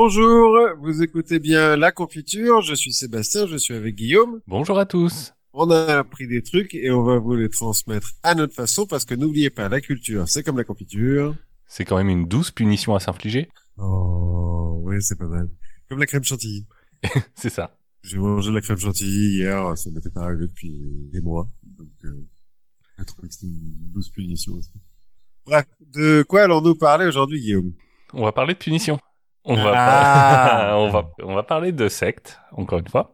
Bonjour, vous écoutez bien La Confiture, je suis Sébastien, je suis avec Guillaume. Bonjour à tous. On a appris des trucs et on va vous les transmettre à notre façon parce que n'oubliez pas, la culture, c'est comme la confiture. C'est quand même une douce punition à s'infliger. Oh, oui, c'est pas mal. Comme la crème chantilly. c'est ça. J'ai mangé de la crème chantilly hier, ça m'était pas arrivé depuis des mois. Donc, euh, je trouve que c'est une douce punition aussi. Bref, de quoi allons-nous parler aujourd'hui, Guillaume? On va parler de punition. On va, Ah. on va, on va parler de secte, encore une fois.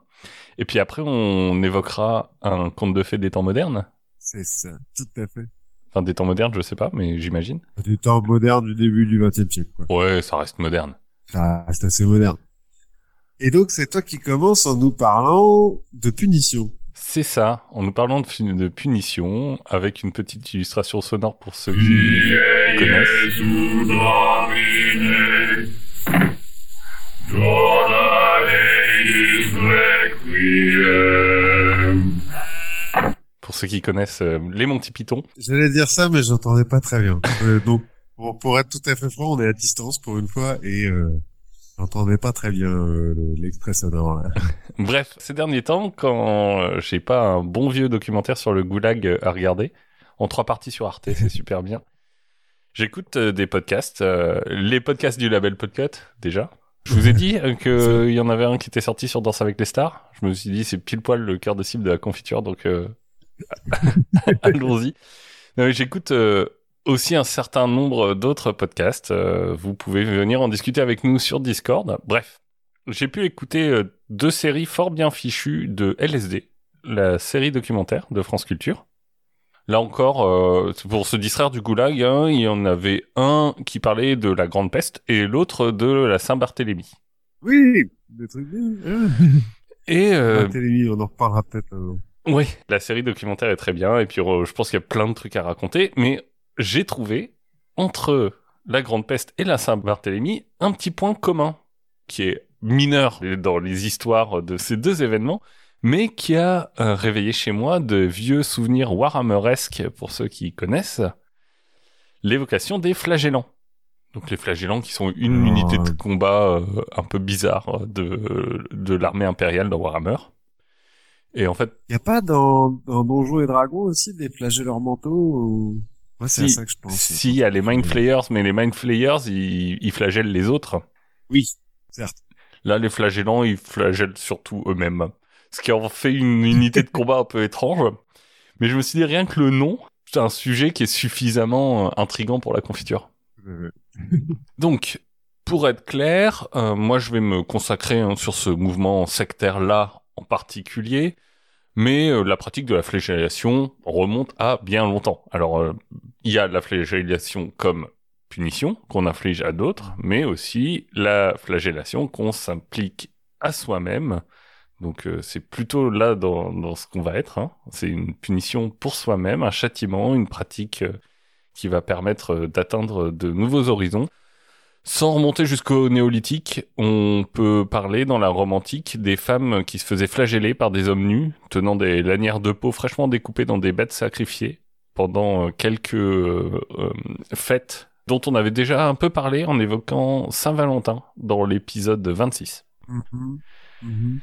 Et puis après, on évoquera un conte de fées des temps modernes. C'est ça, tout à fait. Enfin, des temps modernes, je sais pas, mais j'imagine. Du temps moderne du début du XXe siècle, quoi. Ouais, ça reste moderne. Ça reste assez moderne. Et donc, c'est toi qui commences en nous parlant de punition. C'est ça, en nous parlant de, de punition, avec une petite illustration sonore pour ceux qui connaissent. Pour ceux qui connaissent euh, les Monty Python. J'allais dire ça, mais j'entendais pas très bien. Euh, donc, pour, pour être tout à fait franc, on est à distance pour une fois et euh, j'entendais pas très bien euh, le- l'extrait sonore. là. Bref, ces derniers temps, quand euh, j'ai pas un bon vieux documentaire sur le goulag à regarder, en trois parties sur Arte, c'est super bien. J'écoute euh, des podcasts, les podcasts du label Podcut, déjà. Je vous ai dit euh, que il y en avait un qui était sorti sur Danse avec les stars. Je me suis dit, c'est pile poil le cœur de cible de la confiture, donc allons-y. J'écoute euh, aussi un certain nombre d'autres podcasts. Euh, vous pouvez venir en discuter avec nous sur Discord. Bref, j'ai pu écouter euh, deux séries fort bien fichues de LSD, la série documentaire de France Culture. Là encore, pour se distraire du goulag, hein, il y en avait un qui parlait de la Grande Peste et l'autre de la Saint-Barthélemy. Oui, des trucs bien. Et euh, La télé, on en reparlera peut-être. Oui, la série documentaire est très bien et puis euh, je pense qu'il y a plein de trucs à raconter, mais j'ai trouvé entre la Grande Peste et la Saint-Barthélemy un petit point commun qui est mineur dans les histoires de ces deux événements, mais qui a euh, réveillé chez moi de vieux souvenirs Warhammeresques pour ceux qui connaissent, l'évocation des flagellants. Donc les flagellants qui sont une Oh. unité de combat euh, un peu bizarre de, de l'armée impériale dans Warhammer. Et en fait, Y a pas dans, dans Donjons et Dragons aussi des flagelleurs mentaux ou... Moi, c'est à Si, ça que je pense. si, il y a les Mind Flayers, mais les Mind Flayers, ils, ils flagellent les autres. Oui, certes. Là, les flagellants, ils flagellent surtout eux-mêmes. Ce qui en fait une unité de combat un peu étrange. Mais je me suis dit, rien que le nom, c'est un sujet qui est suffisamment euh, intrigant pour la confiture. Euh, Donc, pour être clair, euh, moi je vais me consacrer hein, sur ce mouvement sectaire-là en particulier, mais euh, la pratique de la flagellation remonte à bien longtemps. Alors, euh, il y a la flagellation comme punition qu'on inflige à d'autres, mais aussi la flagellation qu'on s'implique à soi-même. Donc euh, c'est plutôt là dans, dans ce qu'on va être. hein. C'est une punition pour soi-même, un châtiment, une pratique euh, qui va permettre euh, d'atteindre de nouveaux horizons. Sans remonter jusqu'au néolithique, on peut parler dans la Rome antique des femmes qui se faisaient flageller par des hommes nus, tenant des lanières de peau fraîchement découpées dans des bêtes sacrifiées pendant euh, quelques euh, euh, fêtes dont on avait déjà un peu parlé en évoquant Saint-Valentin dans l'épisode 26. mhm, mhm.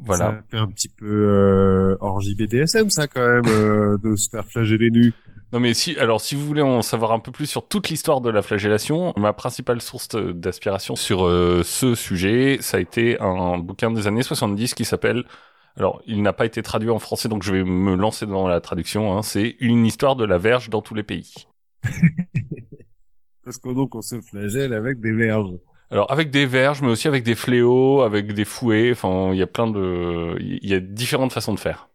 Voilà. Ça fait un petit peu euh, orgie BDSM, ça, quand même, euh, de se faire flageller nu. Non mais si, alors si vous voulez en savoir un peu plus sur toute l'histoire de la flagellation, ma principale source d'aspiration sur euh, ce sujet, ça a été un bouquin des années 70 qui s'appelle, alors il n'a pas été traduit en français donc je vais me lancer dans la traduction, hein, c'est une histoire de la verge dans tous les pays. Parce que donc, on se flagelle avec des verges. Alors avec des verges, mais aussi avec des fléaux, avec des fouets, enfin il y a plein de, il y a différentes façons de faire.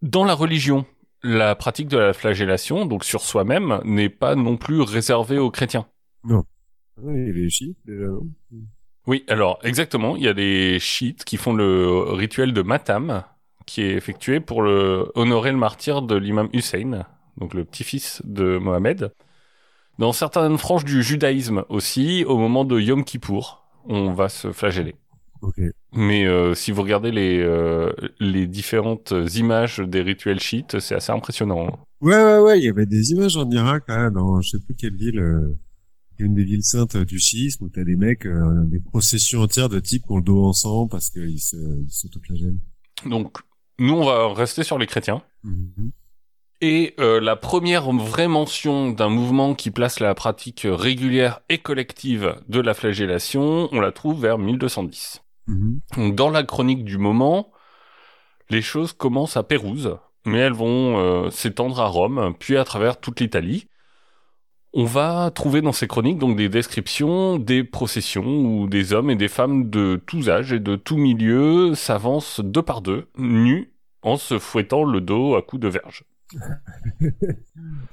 Dans la religion, la pratique de la flagellation, donc sur soi-même, n'est pas non plus réservée aux chrétiens. Déjà, non? Oui, alors exactement, il y a des chiites qui font le rituel de Matam, qui est effectué pour le, honorer le martyr de l'imam Hussein, donc le petit-fils de Mohamed. Dans certaines franges du judaïsme aussi, au moment de Yom Kippour, on va se flageller. Ok. Mais euh, si vous regardez les, euh, les différentes images des rituels chiites, c'est assez impressionnant. hein. Ouais, ouais, ouais, il y avait des images en Irak, là, dans je sais plus quelle ville, euh, une des villes saintes du schisme où t'as des mecs, euh, des processions entières de types qui ont le dos en sang parce qu'ils se, ils s'autoflagellent. Donc, nous, on va rester sur les chrétiens. Mhm. Et euh, la première vraie mention d'un mouvement qui place la pratique régulière et collective de la flagellation, on la trouve vers 1210. Mhm. Dans la chronique du moment, les choses commencent à Pérouse, mais elles vont euh, s'étendre à Rome, puis à travers toute l'Italie. On va trouver dans ces chroniques donc des descriptions des processions où des hommes et des femmes de tous âges et de tous milieux s'avancent deux par deux, nus, en se fouettant le dos à coups de verge.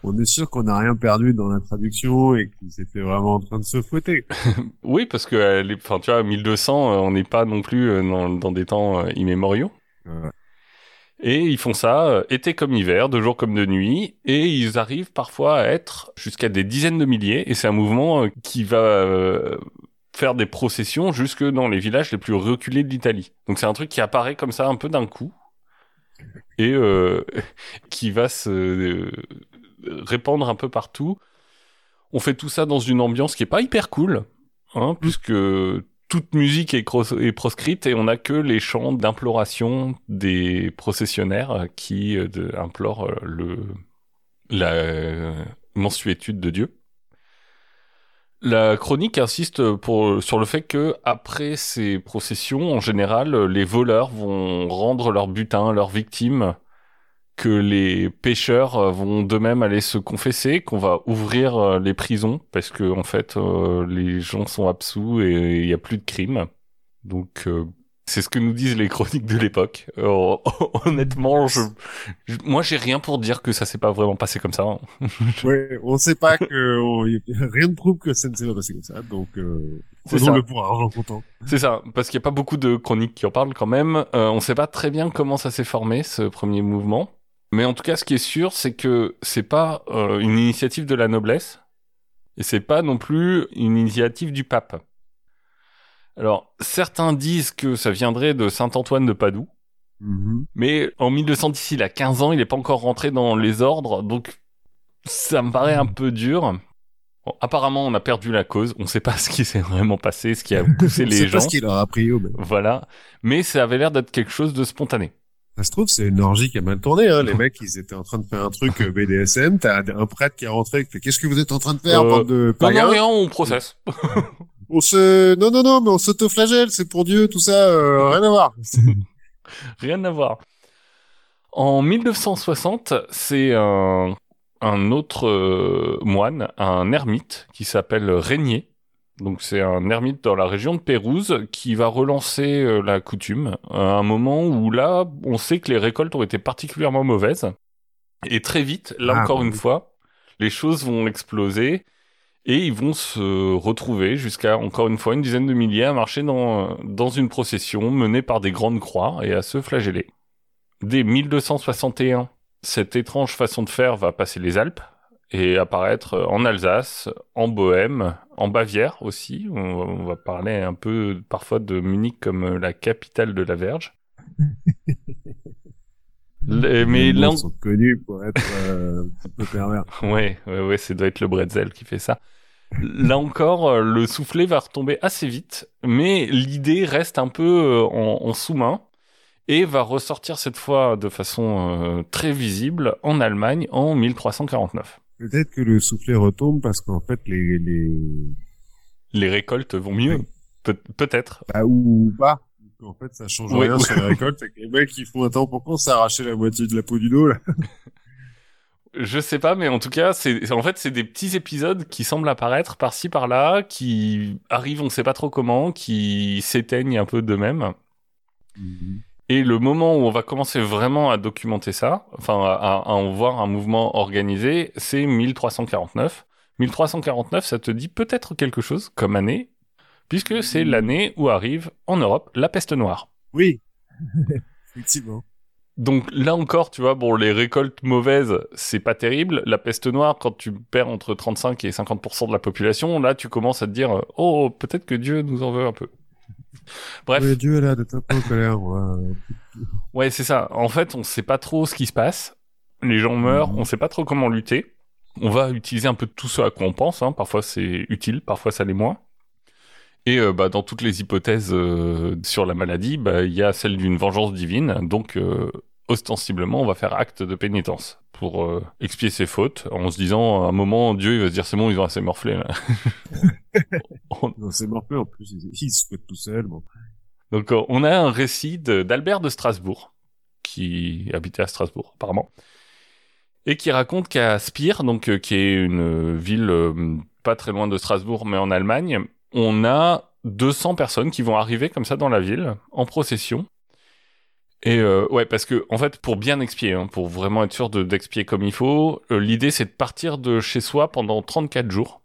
On est sûr qu'on n'a rien perdu dans la traduction et qu'ils étaient vraiment en train de se fouetter. Oui, parce que, euh, enfin, tu vois, 1200, euh, on n'est pas non plus euh, dans, dans des temps immémoriaux. Et ils font ça été comme hiver, de jour comme de nuit, et ils arrivent parfois à être jusqu'à des dizaines de milliers, et c'est un mouvement qui va faire des processions jusque dans les villages les plus reculés de l'Italie. Donc c'est un truc qui apparaît comme ça un peu d'un coup, et euh, qui va se euh, répandre un peu partout. On fait tout ça dans une ambiance qui est pas hyper cool, hein, puisque toute musique est, proscrite et on n'a que les chants d'imploration des processionnaires qui euh, de- implorent le, la mensuétude de Dieu. La chronique insiste pour, sur le fait que après ces processions, en général, les voleurs vont rendre leur butin, leurs victimes, que les pêcheurs vont d'eux-mêmes aller se confesser, qu'on va ouvrir euh, les prisons parce que en fait euh, les gens sont absous et il n'y a plus de crimes. Donc euh, c'est ce que nous disent les chroniques de l'époque. Euh, honnêtement, je, je- moi j'ai rien pour dire que ça s'est pas vraiment passé comme ça. hein. ouais, on sait pas que on- y a- rien ne prouve que ça ne s'est pas passé comme ça, donc euh, ça. pour argent comptant. C'est ça, parce qu'il n'y a pas beaucoup de chroniques qui en parlent quand même. Euh, on sait pas très bien comment ça s'est formé, ce premier mouvement. Mais en tout cas, ce qui est sûr, c'est que c'est pas euh, une initiative de la noblesse, et c'est pas non plus une initiative du pape. Alors, certains disent que ça viendrait de Saint Antoine de Padoue, Mhm. mais en 1210, il a 15 ans, il n'est pas encore rentré dans les ordres, donc ça me paraît un peu dur. Bon, apparemment, on a perdu la cause, on sait pas ce qui s'est vraiment passé, ce qui a poussé les gens. pas ce qu'il leur a pris, oh, mais Voilà. Mais ça avait l'air d'être quelque chose de spontané. Ça se trouve, c'est une orgie qui a mal tourné, hein. Les mecs, ils étaient en train de faire un truc euh, BDSM. T'as un prêtre qui est rentré qui fait, qu'est-ce que vous êtes en train de faire, Euh, bande de rien, on processe. On se, non, non, non, mais on s'autoflagelle, c'est pour Dieu, tout ça, euh, rien à voir. Rien à voir. En 1960, c'est un, un autre euh, moine, un ermite, qui s'appelle Régnier. Donc c'est un ermite dans la région de Pérouse qui va relancer euh, la coutume à un moment où là, on sait que les récoltes ont été particulièrement mauvaises. Et très vite, là Ah, encore bah une fois, les choses vont exploser et ils vont se retrouver jusqu'à encore une fois une dizaine de milliers à marcher dans, dans une procession menée par des grandes croix et à se flageller. Dès 1261, cette étrange façon de faire va passer les Alpes et apparaître en Alsace, en Bohème, en Bavière aussi. On, on va parler un peu parfois de Munich comme la capitale de la Verge. Les- mais Les sont connus pour être euh, un peu pervers. Ouais, ouais, ouais, ça doit être le bretzel qui fait ça. Là encore, euh, le soufflet va retomber assez vite, mais l'idée reste un peu euh, en, en sous-main et va ressortir cette fois de façon euh, très visible en Allemagne en 1349. Peut-être que le soufflet retombe parce qu'en fait, les, les, Les récoltes vont mieux, Peut- peut-être. bah, ou pas. En fait, ça change Oui. rien sur les récoltes. Les mecs, ils font temps pourquoi on s'est arraché la moitié de la peau du dos, là? Je sais pas, mais en tout cas, c'est en fait c'est des petits épisodes qui semblent apparaître par-ci par-là, qui arrivent, on sait pas trop comment, qui s'éteignent un peu d'eux-mêmes. Et le moment où on va commencer vraiment à documenter ça, enfin à, à en voir un mouvement organisé, c'est 1349. 1349, ça te dit peut-être quelque chose comme année, puisque c'est l'année où arrive en Europe la peste noire. Oui. Effectivement. Donc là encore, tu vois, bon, les récoltes mauvaises, c'est pas terrible. La peste noire, quand tu perds entre 35 et 50% de la population, là, tu commences à te dire, oh, peut-être que Dieu nous en veut un peu. Bref. Dieu, là, de ta colère, ouais. Ouais, c'est ça. En fait, on sait pas trop ce qui se passe. Les gens meurent, Mhm. on sait pas trop comment lutter. On va utiliser un peu tout ce à quoi on pense. Hein. Parfois c'est utile, parfois ça l'est moins. Et euh, bah, dans toutes les hypothèses euh, sur la maladie, bah, il y a celle d'une vengeance divine. Donc euh, ostensiblement, on va faire acte de pénitence pour euh, expier ses fautes, en se disant à un moment Dieu il va se dire c'est bon, ils ont assez morflé. Là. On- Non, c'est morflé en plus, il, il se tout seul. Bon. Donc euh, on a un récit de- d'Albert de Strasbourg, qui habitait à Strasbourg apparemment, et qui raconte qu'à Spire, donc euh, qui est une ville pas très loin de Strasbourg, mais en Allemagne, on a 200 personnes qui vont arriver comme ça dans la ville en procession. Et euh, ouais, parce que en fait, pour bien expier, hein, pour vraiment être sûr de- d'expier comme il faut, euh, l'idée c'est de partir de chez soi pendant 34 jours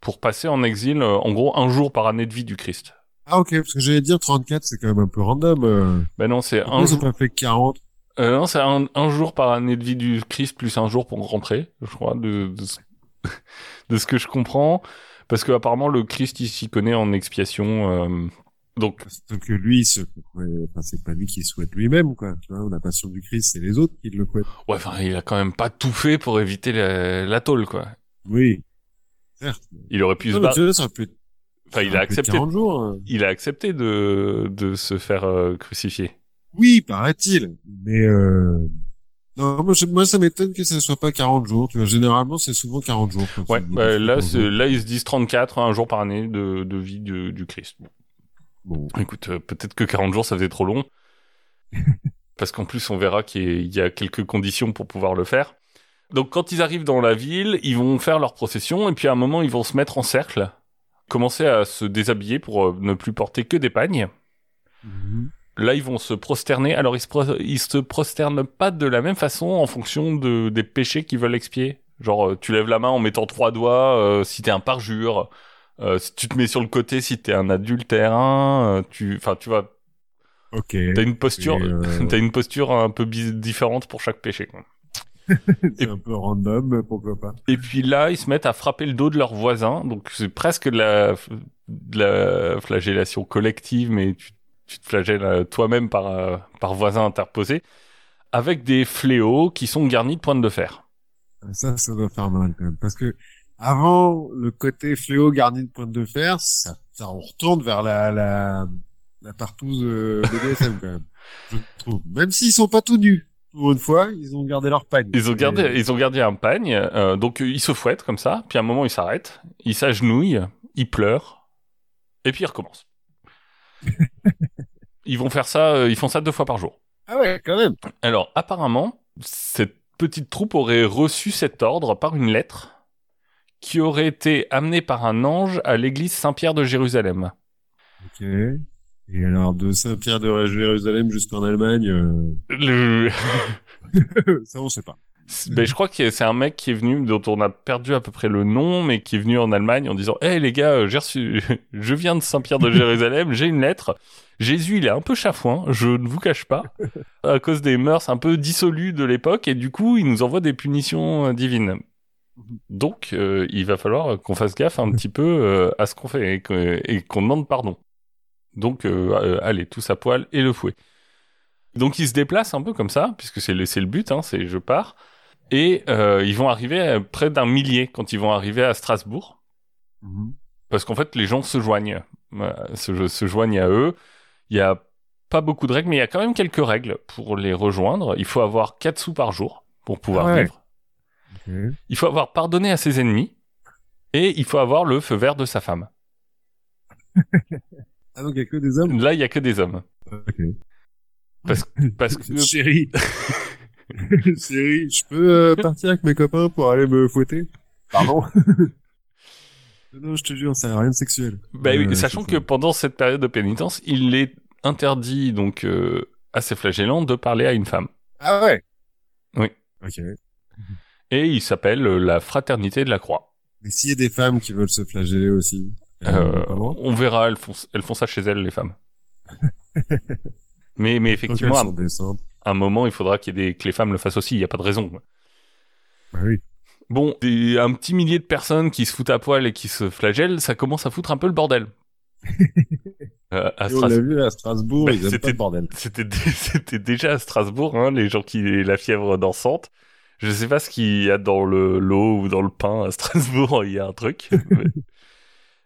pour passer en exil, euh, en gros un jour par année de vie du Christ. Ah ok, parce que j'allais dire 34, c'est quand même un peu random. Ben non, c'est un jour. ont pas fait 40 Euh, non, c'est un, un jour par année de vie du Christ plus un jour pour rentrer, je crois, de, de, ce, de ce que je comprends. Parce que apparemment le Christ il s'y connaît en expiation. euh, donc Parce que lui, se... enfin, c'est pas lui qui souhaite lui-même, quoi. Tu vois, la passion du Christ, c'est les autres qui le souhaitent. ouais, enfin il a quand même pas tout fait pour éviter la, la tôle quoi. Oui. Certes. Il aurait pu se Non, mais battre. ça Enfin il a accepté. 40 jours. hein. Il a accepté de de se faire euh, crucifier. Oui, paraît-il. Mais euh... non, moi, je- moi ça m'étonne que ça soit pas 40 jours. Tu vois, généralement c'est souvent 40 jours. Ouais, bah, là là ils se disent 34, un jour par année de, de vie du, du Christ. Bon. Écoute, euh, peut-être que 40 jours, ça faisait trop long. Parce qu'en plus, on verra qu'il y a- il y a quelques conditions pour pouvoir le faire. Donc, quand ils arrivent dans la ville, ils vont faire leur procession, et puis à un moment, ils vont se mettre en cercle, commencer à se déshabiller pour euh, ne plus porter que des pagnes. Mhm. Là, ils vont se prosterner. Alors, ils se, pro- ils se prosternent pas de la même façon en fonction de, des péchés qu'ils veulent expier. Genre, euh, tu lèves la main en mettant trois doigts euh, si t'es un parjure. Euh, si tu te mets sur le côté si t'es un adultère. euh, tu, enfin, tu vois, Ok. T'as une posture, t'as une posture un peu différente pour chaque péché. quoi. c'est un peu random, pourquoi pas. Et puis là, ils se mettent à frapper le dos de leurs voisins. Donc c'est presque de la, de la flagellation collective, mais tu, tu te flagelles euh, toi-même par, euh, par voisin interposé, avec des fléaux qui sont garnis de pointes de fer. Ça, ça doit faire mal quand même. Parce que avant, le côté fléau garni de pointe de fer, ça, ça on retourne vers la, la, la partouze euh, BDSM quand même. Je trouve. Même s'ils sont pas tout nus. Pour une fois, ils ont gardé leur pagne. Ils ont gardé, Et- ils ont gardé un pagne, euh, donc ils se fouettent comme ça, puis à un moment ils s'arrêtent, ils s'agenouillent, ils pleurent, et puis ils recommencent. ils vont faire ça, euh, ils font ça deux fois par jour. Ah ouais, quand même. Alors, apparemment, cette petite troupe aurait reçu cet ordre par une lettre qui aurait été amenée par un ange à l'église Saint-Pierre de Jérusalem. Ok. Et alors, de Saint-Pierre de Jérusalem jusqu'en Allemagne, euh, Le... ça on sait pas. Ben, je crois que c'est un mec qui est venu, dont on a perdu à peu près le nom, mais qui est venu en Allemagne en disant Hé les gars, euh, j'ai je viens de Saint-Pierre de Jérusalem, j'ai une lettre. Jésus, il est un peu chafouin, je ne vous cache pas, à cause des mœurs un peu dissolues de l'époque, et du coup, il nous envoie des punitions euh, divines. Donc, euh, il va falloir qu'on fasse gaffe un petit peu à ce qu'on fait et qu'on demande pardon. Donc, allez, tous à poil et le fouet. Donc, ils se déplacent un peu comme ça, puisque c'est le, le but, hein, c'est je pars. Et euh, ils vont arriver à près d'un millier quand ils vont arriver à Strasbourg, Mhm. parce qu'en fait, les gens se joignent, euh, se, se joignent à eux. Il y a pas beaucoup de règles, mais il y a quand même quelques règles pour les rejoindre. Il faut avoir 4 sous par jour pour pouvoir Ah ouais. vivre. Il faut avoir pardonné à ses ennemis. Et il faut avoir le feu vert de sa femme. Ah donc il y a que des hommes? Là, il y a que des hommes. Parce, parce que Chérie. Chérie, je peux euh, partir avec mes copains pour aller me fouetter? Pardon? Non, je te jure, ça n'a rien de sexuel. Bah oui, Euh, sachant que pendant cette période de pénitence, il est interdit donc euh, à ces flagellants de parler à une femme. Ah ouais? Oui. Ok. Et il s'appelle euh, la fraternité de la croix. Mais s'il y a des femmes qui veulent se flageller aussi, Euh, on verra, elles font, elles font ça chez elles, les femmes. mais, effectivement, sont décentes. À un moment, il faudra qu'il y ait des, que les femmes le fassent aussi. Il n'y a pas de raison. Bah oui. Bon, des- un petit millier de personnes qui se foutent à poil et qui se flagellent, ça commence à foutre un peu le bordel. Euh, à Et on l'a vu à Strasbourg, Bah, ils aiment pas c'était- le bordel. C'était dé- c'était déjà à Strasbourg, hein, les gens qui la fièvre dansante. Je sais pas ce qu'il y a dans le l'eau ou dans le pain à Strasbourg, il y a un truc.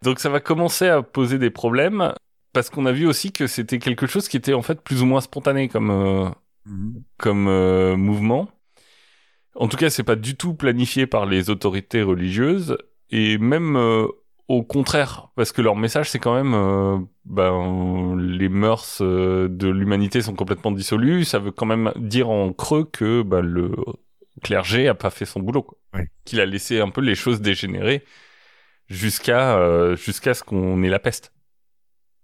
Donc ça va commencer à poser des problèmes parce qu'on a vu aussi que c'était quelque chose qui était en fait plus ou moins spontané comme euh, Mhm. comme euh, mouvement. En tout cas, c'est pas du tout planifié par les autorités religieuses et même euh, au contraire, parce que leur message c'est quand même, euh, ben les mœurs euh, de l'humanité sont complètement dissolues. Ça veut quand même dire en creux que ben, le clergé a pas fait son boulot, quoi. Ouais. qu'il a laissé un peu les choses dégénérer jusqu'à euh, jusqu'à ce qu'on ait la peste.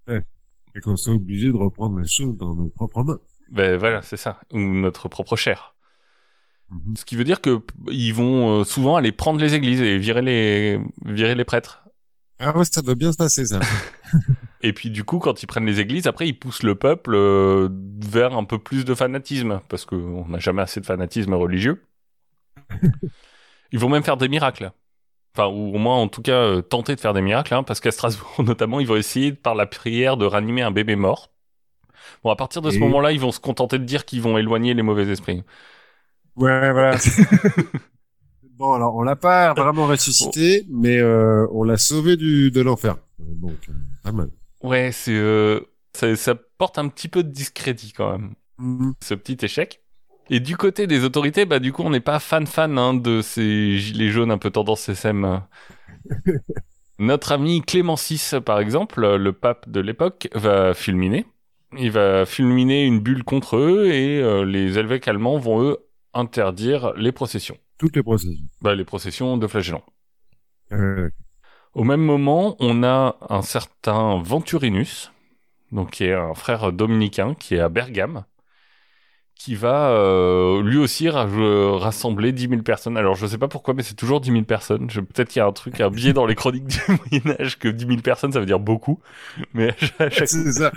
Et qu'on soit obligé de reprendre les choses dans nos propres mains. Ben voilà, c'est ça, ou notre propre chair. Mhm. Ce qui veut dire que ils vont euh, souvent aller prendre les églises et virer les virer les prêtres. Ah ouais, ça doit bien se passer, ça. Et puis du coup, quand ils prennent les églises, après ils poussent le peuple euh, vers un peu plus de fanatisme parce que on n'a jamais assez de fanatisme religieux. ils vont même faire des miracles. Enfin, ou au moins en tout cas euh, tenter de faire des miracles, hein, parce qu'à Strasbourg notamment, ils vont essayer par la prière de ranimer un bébé mort. Bon, à partir de ce Et- moment-là, ils vont se contenter de dire qu'ils vont éloigner les mauvais esprits. Ouais, voilà. bon, alors, on l'a pas vraiment ressuscité, mais euh, on l'a sauvé du de l'enfer. Donc, euh, pas mal. Ouais, c'est euh, ça, ça porte un petit peu de discrédit quand même. Mhm. ce petit échec. Et du côté des autorités, bah du coup, on n'est pas fan fan hein, de ces gilets jaunes un peu tendance SM. Notre ami Clément VI, par exemple, le pape de l'époque, va fulminer. Il va fulminer une bulle contre eux et euh, les évêques allemands vont eux interdire les processions. Toutes les processus. Bah, les processions de flagellants. Euh, Au même moment, on a un certain Venturinus, donc qui est un frère dominicain qui est à Bergame, qui va euh, lui aussi ra- rassembler 10 000 personnes. Alors je sais pas pourquoi, mais c'est toujours 10 000 personnes. Je- Peut-être qu'il y a un truc, un biais dans les chroniques du Moyen Âge que 10 000 personnes, ça veut dire beaucoup. Mais à chaque c'est ça.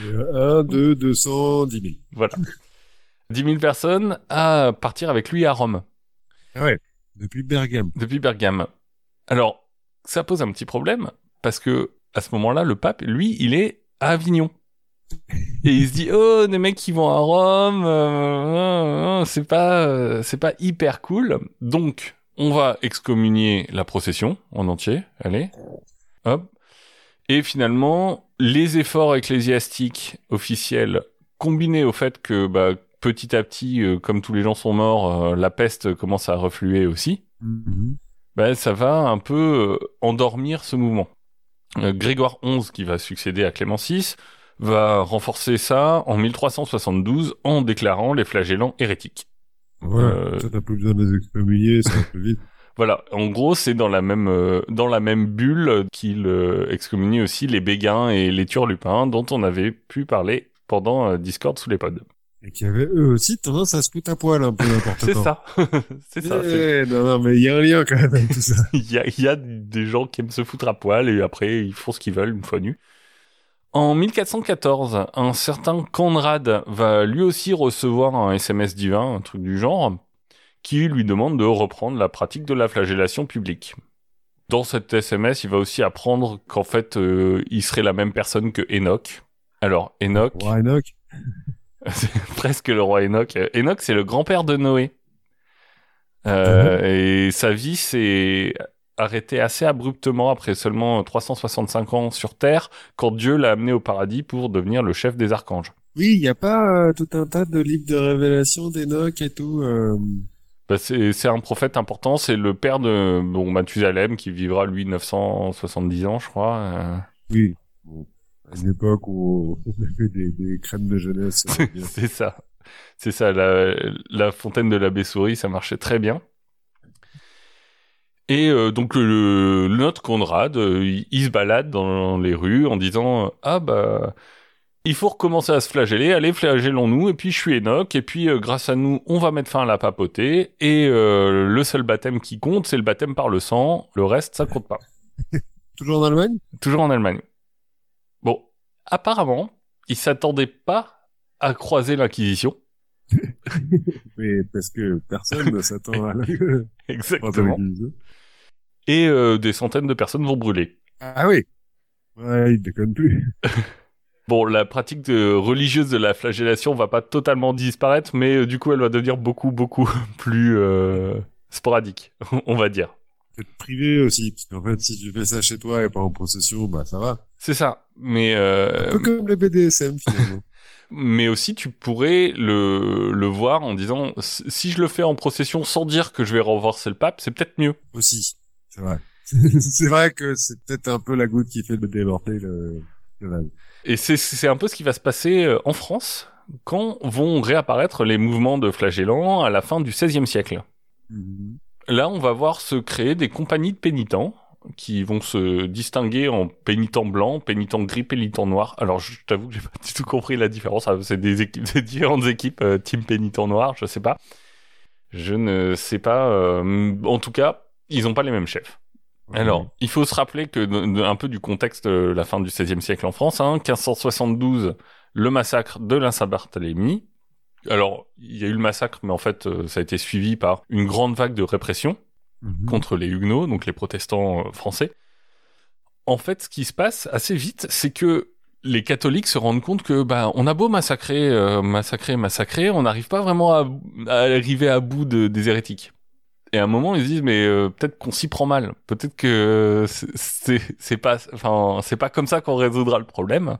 Euh, 1, 2, 200, 10 000. voilà. 10 000 personnes à partir avec lui à Rome. Ah ouais. Depuis Bergame. depuis Bergame. Alors, ça pose un petit problème parce que à ce moment-là, le pape, lui, il est à Avignon. Et il se dit oh des mecs qui vont à Rome, euh, euh, c'est pas euh, c'est pas hyper cool. Donc on va excommunier la procession en entier. Allez, hop. Et finalement, les efforts ecclésiastiques officiels combinés au fait que bah, petit à petit, euh, comme tous les gens sont morts, euh, la peste commence à refluer aussi Mhm. ben, ça va un peu euh, endormir ce mouvement. Grégoire XI, qui va succéder à Clément VI, va renforcer ça en 1372 en déclarant les flagellants hérétiques. Ouais. Ça, t'as pas besoin de les excommunier, ça va plus vite. Voilà, en gros, c'est dans la même euh, dans la même bulle qu'il euh, excommunie aussi les Béguins et les Turlupins, dont on avait pu parler pendant euh, Discord sous les pods. Et qui avaient eux aussi tendance à se foutre à poil un peu n'importe C'est ça, c'est ça. Eh, non, non, mais il y a un lien quand même avec tout ça. Il y a, y a des gens qui aiment se foutre à poil et après ils font ce qu'ils veulent une fois nus. En 1414, un certain Conrad va lui aussi recevoir un SMS divin, un truc du genre, qui lui demande de reprendre la pratique de la flagellation publique. Dans cet SMS, il va aussi apprendre qu'en fait, euh, il serait la même personne que Enoch. Alors, Enoch, Roi Enoch. c'est presque le roi Enoch. Enoch, c'est le grand-père de Noé. Euh, Et sa vie s'est arrêtée assez abruptement après seulement 365 ans sur Terre, quand Dieu l'a amené au paradis pour devenir le chef des archanges. Oui, il y a pas euh, tout un tas de livres de révélation d'Enoch et tout. euh, Bah, c'est un prophète important, c'est le père de bon, Mathusalem qui vivra lui 970 ans, je crois. euh. Oui. Bon, à une époque où on avait des, des crèmes de jeunesse. c'est ça. C'est ça, la, la fontaine de l'abbé Souris, ça marchait très bien. Et euh, donc le, le notre Conrad, euh, il, il se balade dans les rues en disant ah bah il faut recommencer à se flageller, allez flagellons-nous et puis je suis Enoch et puis euh, grâce à nous on va mettre fin à la papauté et euh, le seul baptême qui compte c'est le baptême par le sang, le reste ça compte pas. Toujours en Allemagne? Toujours en Allemagne. Bon, apparemment il s'attendait pas à croiser l'inquisition. Mais parce que personne ne s'attend à la... Exactement. Et euh, des centaines de personnes vont brûler. Ah oui Ouais, il déconne plus. Bon, la pratique de, religieuse de la flagellation va pas totalement disparaître, mais euh, du coup, elle va devenir beaucoup, beaucoup plus euh, sporadique, on va dire. Peut-être privé aussi, parce qu'en fait, si tu fais ça chez toi et pas en procession, bah ça va. C'est ça, mais... Euh, Un peu comme le BDSM, finalement. mais aussi, tu pourrais le, le voir en disant, si je le fais en procession sans dire que je vais renverser le pape, c'est peut-être mieux. aussi, c'est vrai. c'est vrai que c'est peut-être un peu la goutte qui fait déborder le, le vase. Et c'est, c'est un peu ce qui va se passer euh, en France quand vont réapparaître les mouvements de flagellants à la fin du XVIe siècle. Mhm. Là, on va voir se créer des compagnies de pénitents qui vont se distinguer en pénitents blancs, pénitents gris, pénitents noirs. Alors, je t'avoue que j'ai pas du tout compris la différence. Ah, C'est des équipes, des différentes équipes, euh, team pénitent noir, je sais pas. Je ne sais pas. euh, en tout cas, ils ont pas les mêmes chefs. Alors, il faut se rappeler que de- un peu du contexte de la fin du XVIe siècle en France, hein, 1572, le massacre de la Saint-Barthélemy. Alors, il y a eu le massacre, mais en fait, euh, ça a été suivi par une grande vague de répression Mhm. contre les Huguenots, donc les protestants euh, français. En fait, ce qui se passe assez vite, c'est que les catholiques se rendent compte que bah on a beau massacrer, euh, massacrer, massacrer, on n'arrive pas vraiment à, à arriver à bout de, des hérétiques. Et à un moment, ils se disent mais euh, peut-être qu'on s'y prend mal, peut-être que euh, c'est- c'est pas, enfin c'est pas comme ça qu'on résoudra le problème.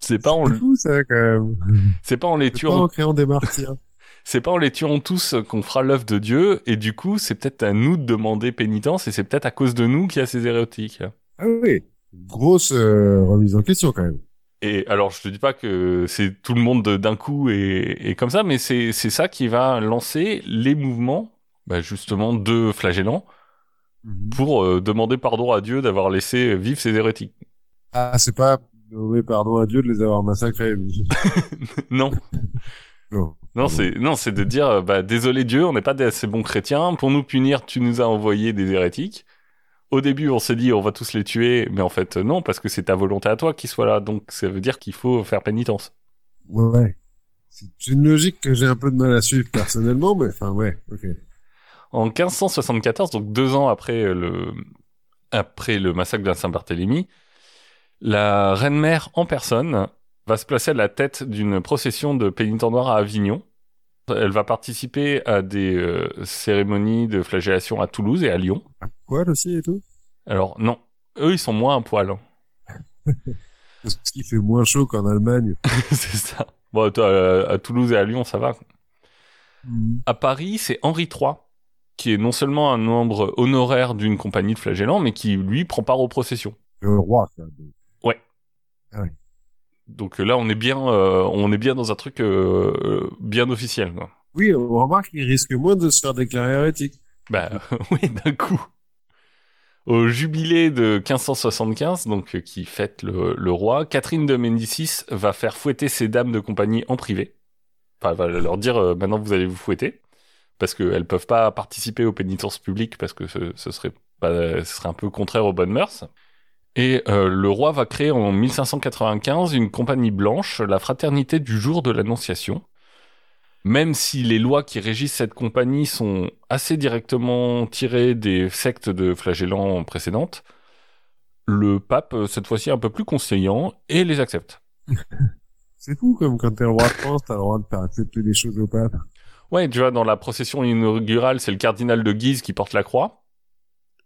C'est pas en fou, ça, quand même. c'est pas en les tuant en créant des martyrs. c'est pas en les tuant tous qu'on fera l'œuvre de Dieu, et du coup, c'est peut-être à nous de demander pénitence, et c'est peut-être à cause de nous qu'il y a ces hérétiques. Ah oui. Grosse euh, remise en question, quand même. Et alors, je te dis pas que c'est tout le monde de- d'un coup et, et comme ça, mais c'est c'est ça qui va lancer les mouvements, bah, justement, de flagellants Mhm. pour euh, demander pardon à Dieu d'avoir laissé vivre ces hérétiques. Ah, c'est pas demander pardon à Dieu de les avoir massacrés. non, non. non, c'est non, c'est de dire, euh, bah, désolé Dieu, on n'est pas des assez bons chrétiens. Pour nous punir, tu nous as envoyé des hérétiques. Au début, on s'est dit, on va tous les tuer, mais en fait, non, parce que c'est ta volonté à toi qui soit là. Donc, ça veut dire qu'il faut faire pénitence. Ouais, ouais. C'est une logique que j'ai un peu de mal à suivre personnellement, mais enfin, ouais, ok. En 1574, donc deux ans après le, après le massacre de la Saint-Barthélemy, la reine-mère en personne va se placer à la tête d'une procession de pénitents noirs à Avignon. Elle va participer à des euh, cérémonies de flagellation à Toulouse et à Lyon. À poil aussi et tout? Alors non, eux ils sont moins à poil. hein. Parce qu'il fait moins chaud qu'en Allemagne. c'est ça. Bon, toi, euh, à Toulouse et à Lyon, ça va. À Paris, c'est Henri III, qui est non seulement un membre honoraire d'une compagnie de flagellants, mais qui, lui, prend part aux processions. Le roi, quoi. Donc euh, là, on est bien, euh, on est bien dans un truc euh, bien officiel. Quoi. Oui, on remarque qu'il risque moins de se faire déclarer hérétique. Bah oui, d'un coup. Au jubilé de 1575, donc qui fête le, le roi, Catherine de Médicis va faire fouetter ses dames de compagnie en privé. Enfin, elle va leur dire euh, maintenant vous allez vous fouetter, parce qu'elles peuvent pas participer aux pénitences publiques parce que ce, serait un peu contraire aux bonnes mœurs. Et euh, le roi va créer en 1595 une compagnie blanche, la Fraternité du Jour de l'Annonciation. Même si les lois qui régissent cette compagnie sont assez directement tirées des sectes de flagellants précédentes, le pape, cette fois-ci, est un peu plus conseillant et les accepte. C'est fou, comme quand t'es roi de France, t'as le droit de faire accepter des choses au pape. Ouais, tu vois, dans la procession inaugurale, c'est le cardinal de Guise qui porte la croix.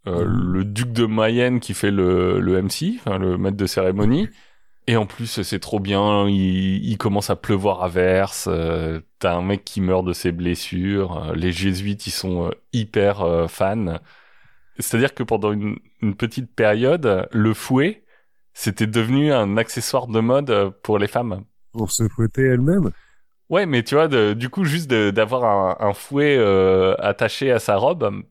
Euh, Mhm. Le duc de Mayenne qui fait le, le MC, enfin, le maître de cérémonie. Et en plus, c'est trop bien, il, il commence à pleuvoir à verse, euh, t'as un mec qui meurt de ses blessures, euh, les jésuites, ils sont euh, hyper euh, fans. C'est-à-dire que pendant une, une petite période, le fouet, c'était devenu un accessoire de mode pour les femmes. Pour se fouetter elle-même. Ouais, mais tu vois, de- du coup, juste de- d'avoir un, un fouet euh, attaché à sa robe,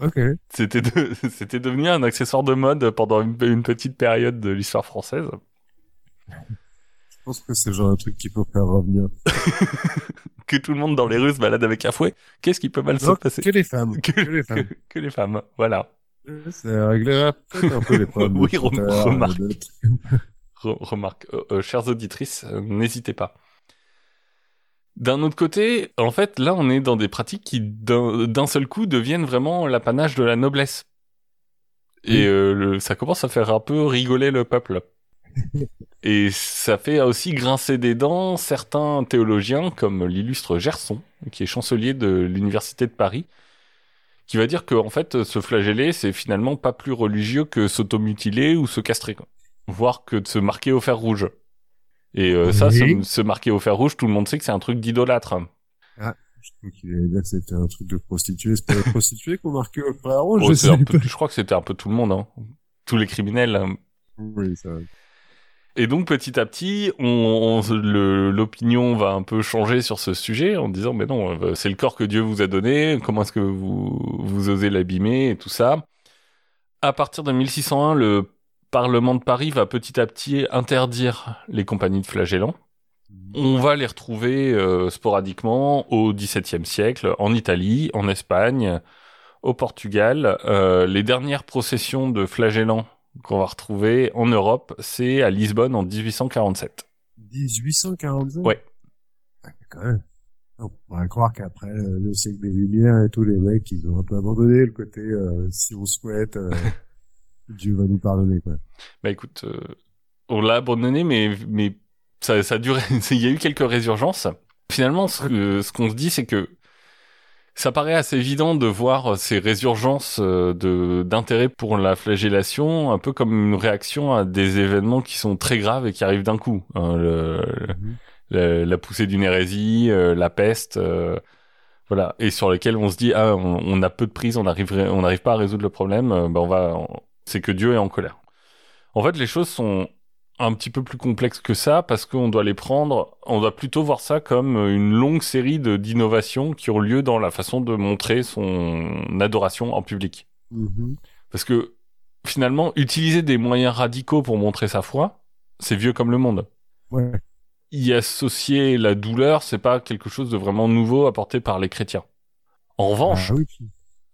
Ok. c'était de- c'était devenu un accessoire de mode pendant une, une petite période de l'histoire française. Je pense que c'est le genre un truc qu'il faut faire revenir. Que tout le monde dans les rues se balade avec un fouet. Qu'est-ce qui peut mal se passer que les femmes. que, que les femmes. que- que les femmes, voilà. Ça réglera un peu les problèmes. Oui, de rem- remarque. de- Re- remarque, euh, euh, chères auditrices, euh, n'hésitez pas. D'un autre côté, en fait, là, on est dans des pratiques qui, d'un seul coup, deviennent vraiment l'apanage de la noblesse. Et euh, le- ça commence à faire un peu rigoler le peuple. Et ça fait aussi grincer des dents certains théologiens, comme l'illustre Gerson, qui est chancelier de l'Université de Paris, qui va dire que en fait, se flageller, c'est finalement pas plus religieux que s'automutiler ou se castrer, quoi. voire que de se marquer au fer rouge. Et euh, ça, se, marquer au fer rouge, tout le monde sait que c'est un truc d'idolâtre. Je crois qu'il allait dire que c'était un truc de prostituée. C'est pas les prostituées qu'on marquait au frère rouge, Oh, je un peu- je crois que c'était un peu tout le monde, hein. tous les criminels. hein. Oui, ça. Et donc petit à petit, on, on- le- l'opinion va un peu changer sur ce sujet en disant mais non, euh, c'est le corps que Dieu vous a donné, comment est-ce que vous, vous osez l'abîmer et tout ça. À partir de 1601, le Parlement de Paris va petit à petit interdire les compagnies de flagellants. On va les retrouver euh, sporadiquement au XVIIe siècle, en Italie, en Espagne, au Portugal. Euh, les dernières processions de flagellants qu'on va retrouver en Europe, c'est à Lisbonne en 1847. 1845 Ouais. Ouais, quand même. On pourrait croire qu'après euh, le siècle des Lumières et tous les mecs, ils ont un peu abandonné le côté euh, si on souhaite, euh, Dieu va nous pardonner, quoi. Bah écoute, euh, on l'a abandonné, mais, mais ça, ça a duré. Il y a eu quelques résurgences. Finalement, ce, que- ce qu'on se dit, c'est que ça paraît assez évident de voir ces résurgences euh, de d'intérêt pour la flagellation, un peu comme une réaction à des événements qui sont très graves et qui arrivent d'un coup. hein, le- Mhm. la, la poussée d'une hérésie, euh, la peste, euh, voilà, et sur lesquels on se dit ah on, on a peu de prise, on n'arriverait, on n'arrive pas à résoudre le problème, euh, ben on va, on- c'est que Dieu est en colère. En fait, les choses sont un petit peu plus complexes que ça parce qu'on doit les prendre, on doit plutôt voir ça comme une longue série d'innovations qui ont lieu dans la façon de montrer son adoration en public. Mhm. Parce que finalement, utiliser des moyens radicaux pour montrer sa foi, c'est vieux comme le monde Ouais. y associer la douleur, c'est pas quelque chose de vraiment nouveau apporté par les chrétiens. En revanche, Ah oui.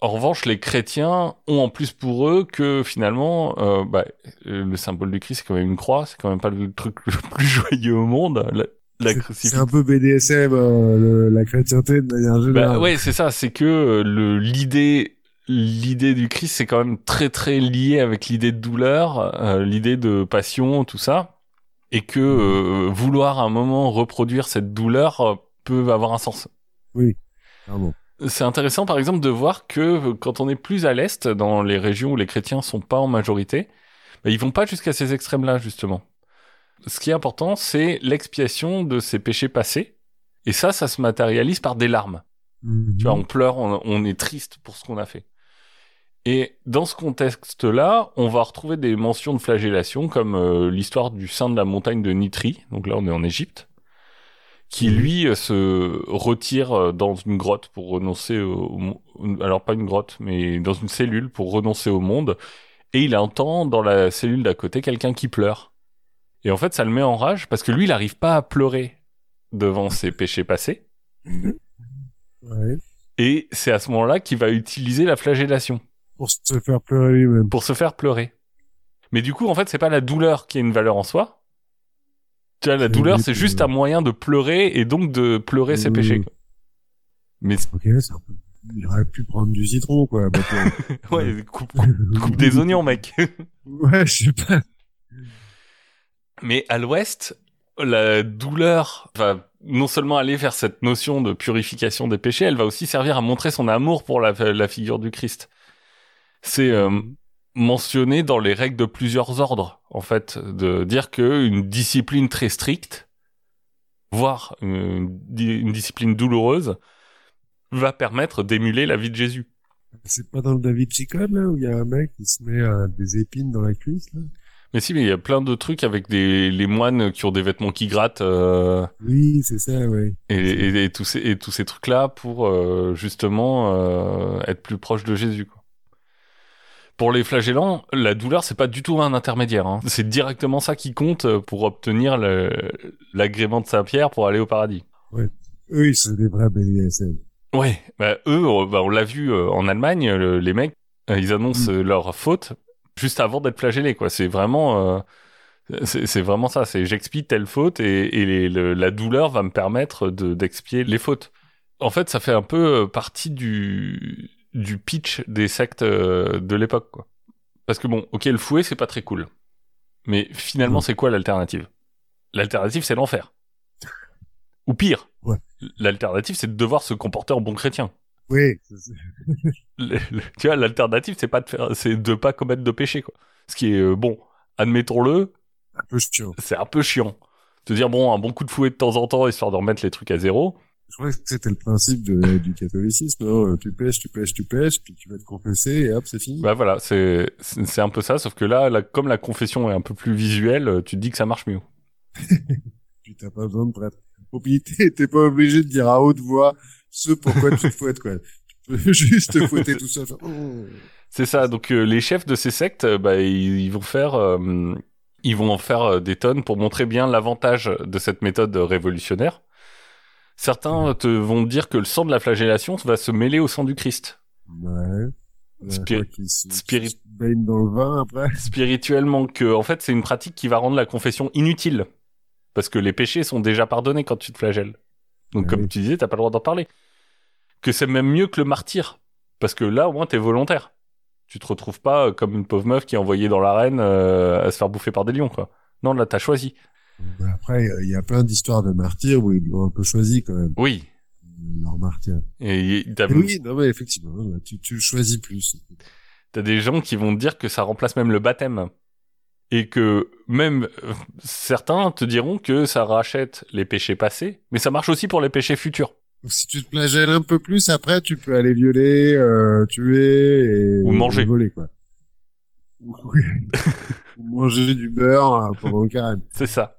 En revanche, les chrétiens ont en plus pour eux que finalement, euh, bah, le symbole du Christ, c'est quand même une croix, c'est quand même pas le truc le plus joyeux au monde, la, la C'est- un peu BDSM, euh, le- la chrétienté de manière générale. Bah, ouais, c'est ça, c'est que euh, le l'idée l'idée du Christ, c'est quand même très très lié avec l'idée de douleur, euh, l'idée de passion, tout ça, et que euh, vouloir à un moment reproduire cette douleur euh, peut avoir un sens. Ah bon. C'est intéressant, par exemple, de voir que euh, quand on est plus à l'est, dans les régions où les chrétiens sont pas en majorité, bah, ils vont pas jusqu'à ces extrêmes-là, justement. Ce qui est important, c'est l'expiation de ces péchés passés. Et ça, ça se matérialise par des larmes. Mhm. Tu vois, on pleure, on, on est triste pour ce qu'on a fait. Et dans ce contexte-là, on va retrouver des mentions de flagellation comme euh, l'histoire du saint de la montagne de Nitri, donc là on est en Égypte, qui lui euh, se retire euh, dans une grotte pour renoncer au, alors pas une grotte, mais dans une cellule pour renoncer au monde, et il entend dans la cellule d'à côté quelqu'un qui pleure. Et en fait, ça le met en rage parce que lui, il n'arrive pas à pleurer devant ses péchés passés. Ouais. Et c'est à ce moment-là qu'il va utiliser la flagellation Pour se faire pleurer lui-même. pour se faire pleurer. Mais du coup, en fait, c'est pas la douleur qui a une valeur en soi. Tu vois, la douleur, c'est juste euh, un moyen de pleurer et donc de pleurer ses Mmh. péchés. quoi. Mais Ok, c'est un peu... Il aurait pu prendre du citron, quoi. bah, ouais, coupe, coupe- coupe des oignons, mec. Ouais, je sais pas. Mais à l'ouest, la douleur va non seulement aller vers cette notion de purification des péchés, elle va aussi servir à montrer son amour pour la, la figure du Christ. C'est euh, mentionné dans les règles de plusieurs ordres, en fait, de dire que une discipline très stricte, voire une, di- une discipline douloureuse, va permettre d'émuler la vie de Jésus. C'est pas dans le David Chicone, là, où il y a un mec qui se met euh, des épines dans la cuisse, là? Mais si, mais il y a plein de trucs avec des les moines qui ont des vêtements qui grattent. euh, Oui, c'est ça, ouais. et, et, et tous ces et tous ces trucs là pour euh, justement euh, être plus proche de Jésus quoi. Pour les flagellants, la douleur c'est pas du tout un intermédiaire. Hein. C'est directement ça qui compte pour obtenir l'agrément de Saint Pierre pour aller au paradis. Eux, ils sont des vrais BDSM. Ouais, bah, eux, euh, bah, on l'a vu euh, en Allemagne, le- les mecs, euh, ils annoncent euh, leur faute juste avant d'être flagellés, quoi. C'est vraiment, euh, c'est vraiment ça. C'est j'expie telle faute et, et les- le- la douleur va me permettre de d'expier les fautes. En fait, ça fait un peu euh, partie du du pitch des sectes euh, de l'époque, quoi. Parce que bon, ok, le fouet c'est pas très cool, Mais finalement, Mm. c'est quoi l'alternative? L'alternative, c'est l'enfer. Ou pire, Ouais. l'alternative, c'est de devoir se comporter en bon chrétien. Oui. Le- le- tu vois, l'alternative, c'est pas de faire, c'est de pas commettre de péché, quoi. Ce qui est euh, bon, admettons-le, c'est un peu chiant. Te dire bon, un bon coup de fouet de temps en temps histoire de remettre les trucs à zéro. Je crois que c'était le principe de, du catholicisme. hein. Tu pêches, tu pêches, tu pêches, puis tu vas te confesser et hop, c'est fini. Bah voilà, c'est c'est un peu ça, sauf que là, la- comme la confession est un peu plus visuelle, euh, tu te dis que ça marche mieux. Puis t'as pas besoin de prêtre. Au pire, t'es pas obligé de dire à haute voix ce pourquoi tu te fouettes, quoi. Tu peux juste te fouetter tout seul. Oh. C'est ça. Donc euh, les chefs de ces sectes, euh, bah, ils, ils vont faire, euh, ils vont en faire euh, des tonnes pour montrer bien l'avantage de cette méthode révolutionnaire. Certains te vont dire que le sang de la flagellation va se mêler au sang du Christ. Ouais. Ouais, qui se, spirit- qui se baigne dans le vin après. Spirituellement, que en fait c'est une pratique qui va rendre la confession inutile parce que les péchés sont déjà pardonnés quand tu te flagelles. Donc comme tu disais, t'as pas le droit d'en parler. Que c'est même mieux que le martyr parce que là au moins t'es volontaire. Tu te retrouves pas euh, comme une pauvre meuf qui est envoyée dans l'arène euh, à se faire bouffer par des lions quoi. Non là t'as choisi. Mais Après, il y a plein d'histoires de martyrs où ils l'ont un peu choisi quand même, Oui. leur martyr. Et Et oui, non mais effectivement, ouais, tu, tu choisis plus. T'as des gens qui vont te dire que ça remplace même le baptême. Et que même euh, certains te diront que ça rachète les péchés passés, mais ça marche aussi pour les péchés futurs. Si tu te flagelles un peu plus, après, tu peux aller violer, euh, tuer et Ou manger. et voler quoi. Ou manger du beurre euh, pendant le carême. C'est ça.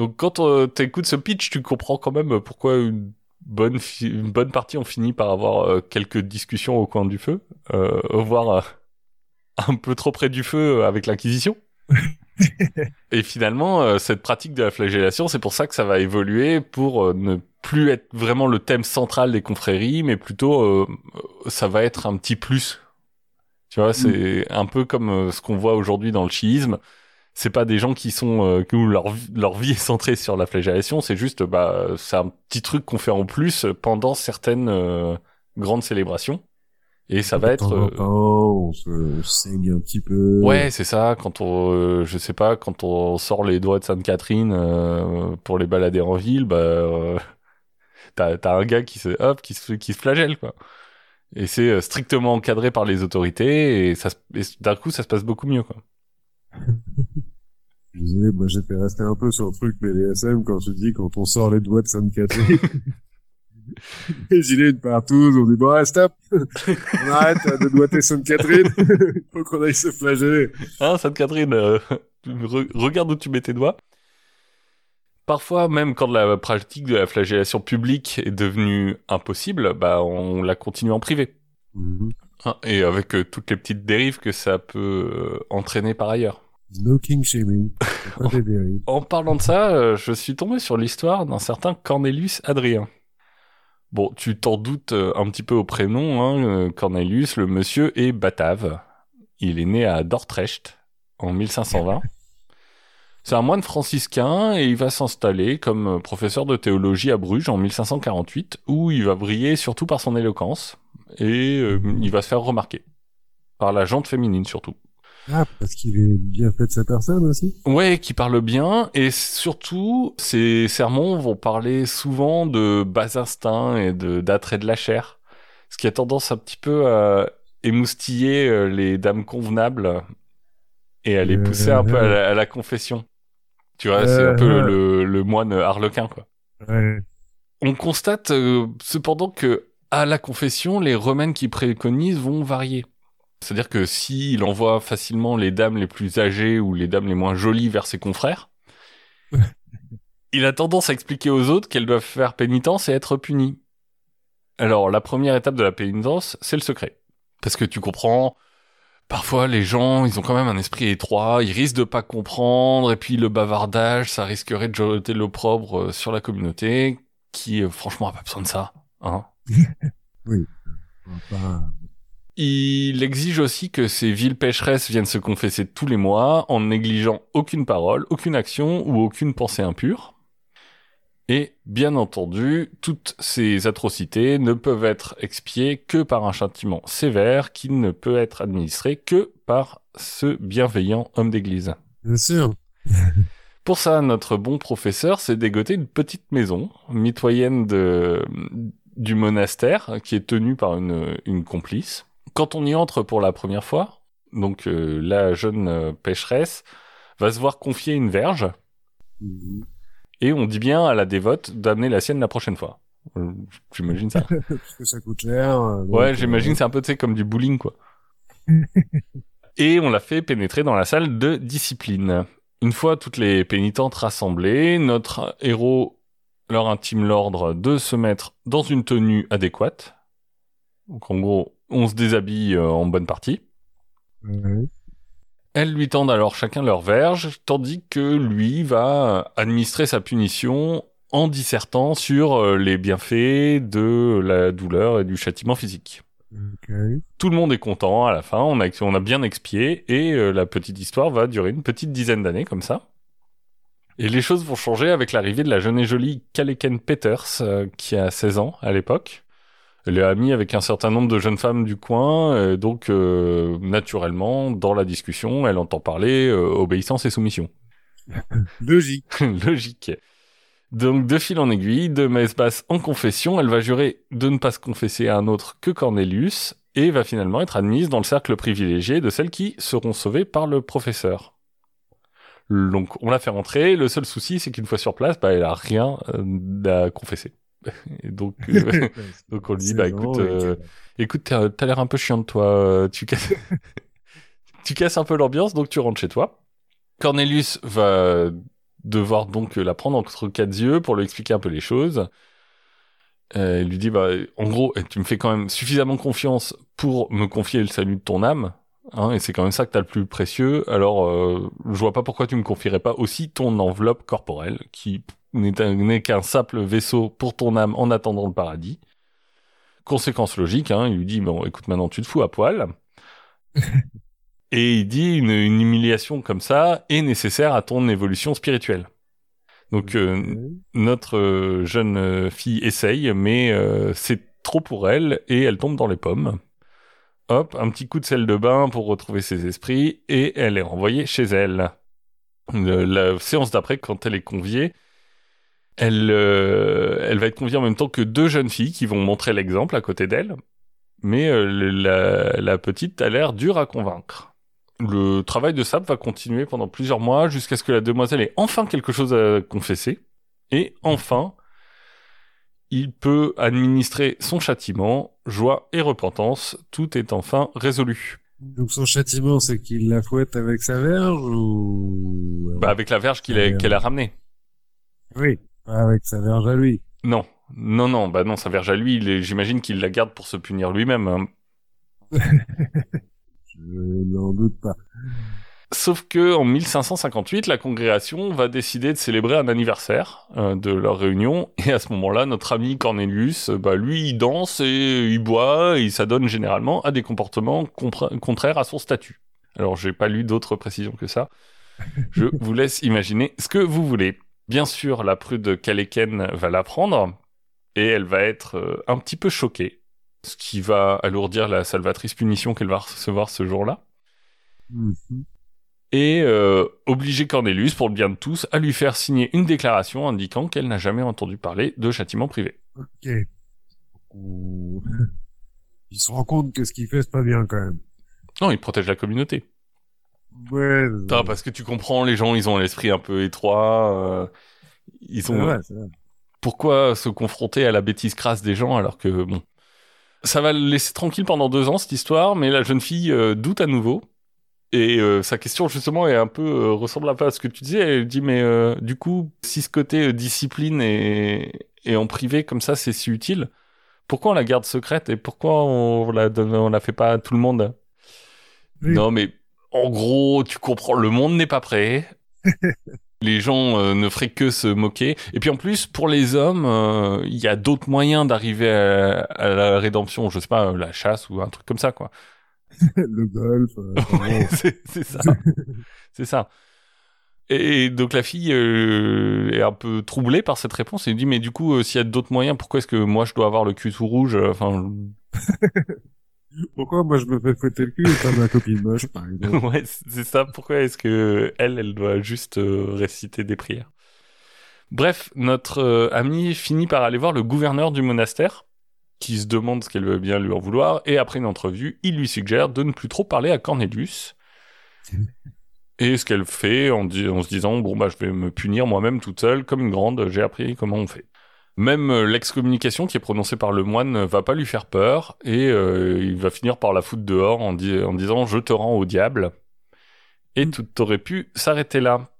Donc quand euh, t'écoutes ce pitch, tu comprends quand même pourquoi une bonne, une bonne partie ont fini par avoir euh, quelques discussions au coin du feu, euh, voire un peu trop près du feu avec l'Inquisition. Et finalement, cette pratique de la flagellation, c'est pour ça que ça va évoluer pour ne plus être vraiment le thème central des confréries, mais plutôt euh, ça va être un petit plus. Tu vois, c'est un peu comme ce qu'on voit aujourd'hui dans le chiisme. C'est pas des gens qui sont euh, où leur vie- leur vie est centrée sur la flagellation, c'est juste bah c'est un petit truc qu'on fait en plus pendant certaines euh, grandes célébrations. Et ça va être euh, temps, on se, saigne un petit peu. Ouais, c'est ça. Quand on, euh, je sais pas, quand on sort les doigts de Sainte-Catherine euh, pour les balader en ville, bah, euh, t'as t'as un gars qui se, hop, qui se, qui se flagelle quoi. Et c'est strictement encadré par les autorités et ça, et d'un coup, ça se passe beaucoup mieux quoi. Je disais, moi j'étais resté un peu sur le truc BDSM quand tu dis quand on sort les doigts de Sainte-Catherine. les gilets de partout, on dit bon, ouais, stop, on arrête de doigter Sainte-Catherine, il faut qu'on aille se flageller. Hein, Sainte-Catherine, euh, re- regarde où tu mets tes doigts. Parfois, même quand la pratique de la flagellation publique est devenue impossible, bah, on la continue en privé. Hein, et avec euh, toutes les petites dérives que ça peut euh, entraîner par ailleurs. No king shaming. En parlant de ça, euh, je suis tombé sur l'histoire d'un certain Cornelius Adrien. Bon, tu t'en doutes un petit peu au prénom, hein, Cornelius, le monsieur est batave. Il est né à Dordrecht en 1520. C'est un moine franciscain et il va s'installer comme professeur de théologie à Bruges en 1548, où il va briller surtout par son éloquence et euh, il va se faire remarquer. Par la jante féminine surtout. Ah, parce qu'il est bien fait de sa personne aussi. Ouais, qui parle bien, et surtout, ces sermons vont parler souvent de bas instincts et de d'attrait de la chair, ce qui a tendance un petit peu à émoustiller euh, les dames convenables et à les Euh, pousser un peu à la, à la confession. Tu vois, c'est un Euh, peu euh. le, le moine harlequin, quoi. Ouais. On constate euh, cependant que à la confession, les remèdes qu'il préconise vont varier. C'est-à-dire que s'il envoie facilement les dames les plus âgées ou les dames les moins jolies vers ses confrères, il a tendance à expliquer aux autres qu'elles doivent faire pénitence et être punies. Alors, la première étape de la pénitence, c'est le secret. Parce que tu comprends, parfois les gens, ils ont quand même un esprit étroit, ils risquent de pas comprendre, et puis le bavardage, ça risquerait de jeter l'opprobre euh, sur la communauté, qui euh, franchement a pas besoin de ça. Hein. Pas- Il exige aussi que ces villes pécheresses viennent se confesser tous les mois en négligeant aucune parole, aucune action ou aucune pensée impure. Et bien entendu, toutes ces atrocités ne peuvent être expiées que par un châtiment sévère qui ne peut être administré que par ce bienveillant homme d'église. Bien sûr. Pour ça, notre bon professeur s'est dégoté une petite maison, mitoyenne de, du monastère, qui est tenue par une, une complice. Quand on y entre pour la première fois, donc euh, la jeune euh, pécheresse va se voir confier une verge, Mhm. et on dit bien à la dévote d'amener la sienne la prochaine fois. Euh, J'imagine ça. Parce que ça coûte cher. euh, donc, Ouais, j'imagine c'est un peu tu sais, comme du bowling quoi. Et on l'a fait pénétrer dans la salle de discipline. Une fois toutes les pénitentes rassemblées, notre héros leur intime l'ordre de se mettre dans une tenue adéquate. Donc en gros, on se déshabille euh, en bonne partie. Elles lui tendent alors chacun leur verge, tandis que lui va administrer sa punition en dissertant sur euh, les bienfaits de la douleur et du châtiment physique. Tout le monde est content à la fin, on a, on a bien expié, et euh, la petite histoire va durer une petite dizaine d'années comme ça. Et les choses vont changer avec l'arrivée de la jeune et jolie Kaleken Peters, euh, qui a 16 ans à l'époque. Elle est amie avec un certain nombre de jeunes femmes du coin, euh, donc euh, naturellement, dans la discussion, elle entend parler euh, obéissance et soumission. Logique. Logique. Donc, de fil en aiguille, de messe basse en confession, elle va jurer de ne pas se confesser à un autre que Cornelius, et va finalement être admise dans le cercle privilégié de celles qui seront sauvées par le professeur. Donc, on la fait rentrer, le seul souci, c'est qu'une fois sur place, bah, elle a rien euh, à confesser. Et donc, euh, donc on lui dit, bah, écoute, euh, écoute, t'as l'air un peu chiant de toi, euh, tu casses, tu casses un peu l'ambiance, donc tu rentres chez toi. Cornelius va devoir donc la prendre entre quatre yeux pour lui expliquer un peu les choses. Euh, il lui dit, bah, en gros, tu me fais quand même suffisamment confiance pour me confier le salut de ton âme, hein, et c'est quand même ça que t'as le plus précieux. Alors, euh, je vois pas pourquoi tu me confierais pas aussi ton enveloppe corporelle, qui n'est un- n'est qu'un simple vaisseau pour ton âme en attendant le paradis. Conséquence logique, hein, il lui dit, bon, écoute, maintenant tu te fous à poil. Et il dit, une, une humiliation comme ça est nécessaire à ton évolution spirituelle. Donc, euh, notre euh, jeune fille essaye, mais euh, c'est trop pour elle et elle tombe dans les pommes. Hop, un petit coup de sel de bain pour retrouver ses esprits et elle est renvoyée chez elle. Le- la séance d'après, quand elle est conviée, elle, euh, elle va être conviée en même temps que deux jeunes filles qui vont montrer l'exemple à côté d'elle. Mais euh, la petite a l'air dure à convaincre. Le travail de Sap va continuer pendant plusieurs mois jusqu'à ce que la demoiselle ait enfin quelque chose à confesser. Et enfin, il peut administrer son châtiment, joie et repentance. Tout est enfin résolu. Donc son châtiment, c'est qu'il la fouette avec sa verge ou... Bah, avec la verge qu'il a- qu'elle a ramenée. Oui, avec sa verge à lui. Non, non, non, bah non, sa verge à lui, est- j'imagine qu'il la garde pour se punir lui-même. hein. Je n'en doute pas. Sauf que en 1558, la congrégation va décider de célébrer un anniversaire euh, de leur réunion, et à ce moment-là, notre ami Cornelius, euh, bah lui, il danse et il boit, et il s'adonne généralement à des comportements contraires à son statut. Alors, j'ai pas lu d'autres précisions que ça. Je vous laisse imaginer ce que vous voulez. Bien sûr, la prude Kaleken va l'apprendre, et elle va être euh, un petit peu choquée, ce qui va alourdir la salvatrice punition qu'elle va recevoir ce jour-là Mhm. Et euh, obliger Cornelius, pour le bien de tous, à lui faire signer une déclaration indiquant qu'elle n'a jamais entendu parler de châtiment privé. Ok. Il se rend compte que ce qu'il fait, c'est pas bien quand même. Non, il protège la communauté. Ouais. Parce que tu comprends, les gens, ils ont l'esprit un peu étroit. euh, ils ont. vrai, c'est vrai. Pourquoi se confronter à la bêtise crasse des gens alors que bon, ça va le laisser tranquille pendant deux ans cette histoire, mais la jeune fille euh, doute à nouveau. Et euh, sa question justement est un peu euh, ressemble un peu à ce que tu disais. Elle dit mais euh, du coup si ce côté euh, discipline et, et en privé comme ça c'est si utile, pourquoi on la garde secrète et pourquoi on la donne, on la fait pas à tout le monde? Oui. Non mais en gros tu comprends le monde n'est pas prêt. les gens euh, ne feraient que se moquer. Et puis en plus, pour les hommes, il y a d'autres moyens d'arriver à, à la rédemption. Je sais pas, la chasse ou un truc comme ça, quoi. le golf. euh, c'est ça. c'est ça. Et, donc la fille euh, est un peu troublée par cette réponse et dit mais du coup euh, s'il y a d'autres moyens pourquoi est-ce que moi je dois avoir le cul tout rouge enfin Pourquoi moi je me fais fouetter le cul et pas ma copine moche, par exemple ouais, c'est ça. Pourquoi est-ce que elle, elle doit juste euh, réciter des prières? Bref, notre amie finit par aller voir le gouverneur du monastère, qui se demande ce qu'elle veut bien lui en vouloir, et après une entrevue, il lui suggère de ne plus trop parler à Cornelius. Et ce qu'elle fait en, di- en se disant bon bah je vais me punir moi-même toute seule comme une grande, j'ai appris comment on fait. Même euh, l'excommunication qui est prononcée par le moine ne va pas lui faire peur et euh, il va finir par la foutre dehors en, di- en disant je te rends au diable. Et tout aurait pu s'arrêter là.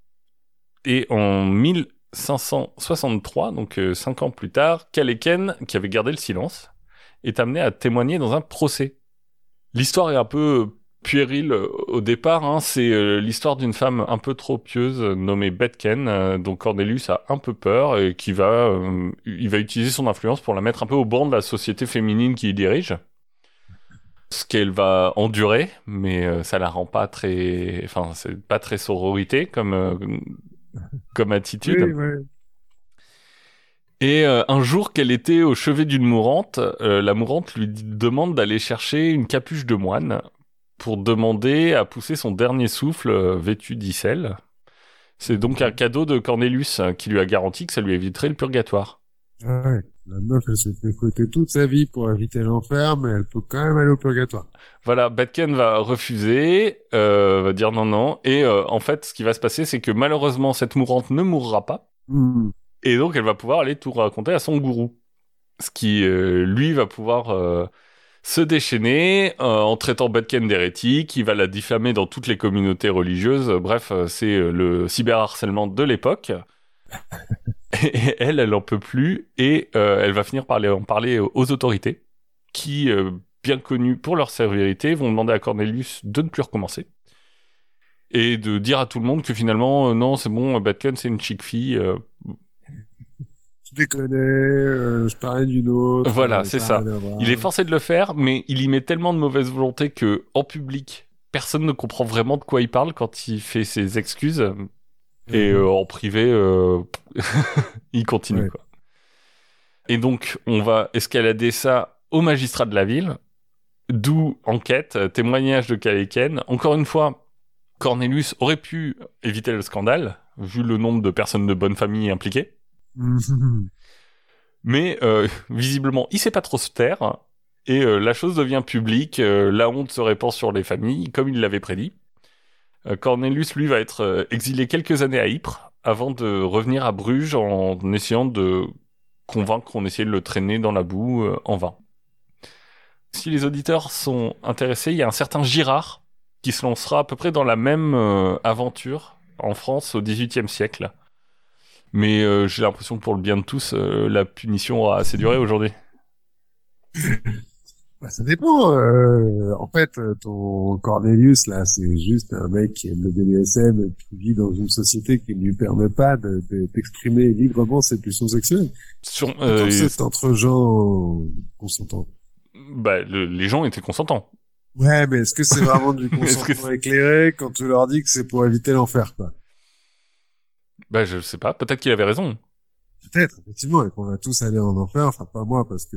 Et en 1563, donc euh, cinq ans plus tard, Kaleken, qui avait gardé le silence, est amené à témoigner dans un procès. L'histoire est un peu puérile euh, au départ. hein. C'est euh, l'histoire d'une femme un peu trop pieuse euh, nommée Betken, euh, dont Cornelius a un peu peur et qui va, euh, il va utiliser son influence pour la mettre un peu au banc de la société féminine qu'il dirige. Ce qu'elle va endurer, mais euh, ça la rend pas très, enfin c'est pas très sororité comme euh, comme attitude. Oui. Et euh, un jour qu'elle était au chevet d'une mourante, euh, la mourante lui demande d'aller chercher une capuche de moine pour demander à pousser son dernier souffle euh, vêtu d'icelle. C'est donc un cadeau de Cornelius euh, qui lui a garanti que ça lui éviterait le purgatoire. Ouais. La meuf, elle se fait fouetter toute sa vie pour éviter l'enfer, mais elle peut quand même aller au purgatoire. Voilà, Batken va refuser, euh, va dire non non, et euh, en fait ce qui va se passer c'est que malheureusement cette mourante ne mourra pas, Hmm. Et donc, elle va pouvoir aller tout raconter à son gourou. Ce qui, euh, lui, va pouvoir euh, se déchaîner euh, en traitant Batken d'hérétique. Il va la diffamer dans toutes les communautés religieuses. Bref, c'est le cyberharcèlement de l'époque. et elle, elle en peut plus. Et euh, elle va finir par en parler aux autorités, qui, euh, bien connues pour leur sévérité, vont demander à Cornelius de ne plus recommencer. Et de dire à tout le monde que finalement, euh, non, c'est bon, Batken, c'est une chic fille. Je déconne, je parlais d'une autre. Voilà, c'est ça. Il est forcé de le faire, mais il y met tellement de mauvaise volonté que, en public, personne ne comprend vraiment de quoi il parle quand il fait ses excuses. Et Mhm. euh, en privé, euh, il continue. Ouais. Quoi. Et donc, on va escalader ça au magistrat de la ville, d'où enquête, témoignage de Kaleken. Encore une fois, Cornelius aurait pu éviter le scandale, vu le nombre de personnes de bonne famille impliquées. Mais euh, visiblement, il sait pas trop se taire. Et euh, la chose devient publique, euh, la honte se répand sur les familles, comme il l'avait prédit. Euh, Cornelius, lui, va être euh, exilé quelques années à Ypres, avant de revenir à Bruges en essayant de convaincre qu'on essayait de le traîner dans la boue euh, en vain. Si les auditeurs sont intéressés, il y a un certain Girard qui se lancera à peu près dans la même aventure en France au XVIIIe siècle. Mais j'ai l'impression que pour le bien de tous, la punition aura assez duré aujourd'hui. Bah, ça dépend. euh, en fait, euh, ton Cornelius, là, c'est juste un mec qui aime le BDSM et qui vit dans une société qui ne lui permet pas de- de- d'exprimer librement ses pulsions sexuelles. Sur, euh, c'est entre gens consentants. bah, le- les gens étaient consentants. Ouais, mais est-ce que c'est vraiment du que consentement éclairé quand tu leur dis que c'est pour éviter l'enfer, quoi? Bah, je sais pas. Peut-être qu'il avait raison. Peut-être, effectivement, et qu'on va tous aller en enfer, enfin pas moi, parce que...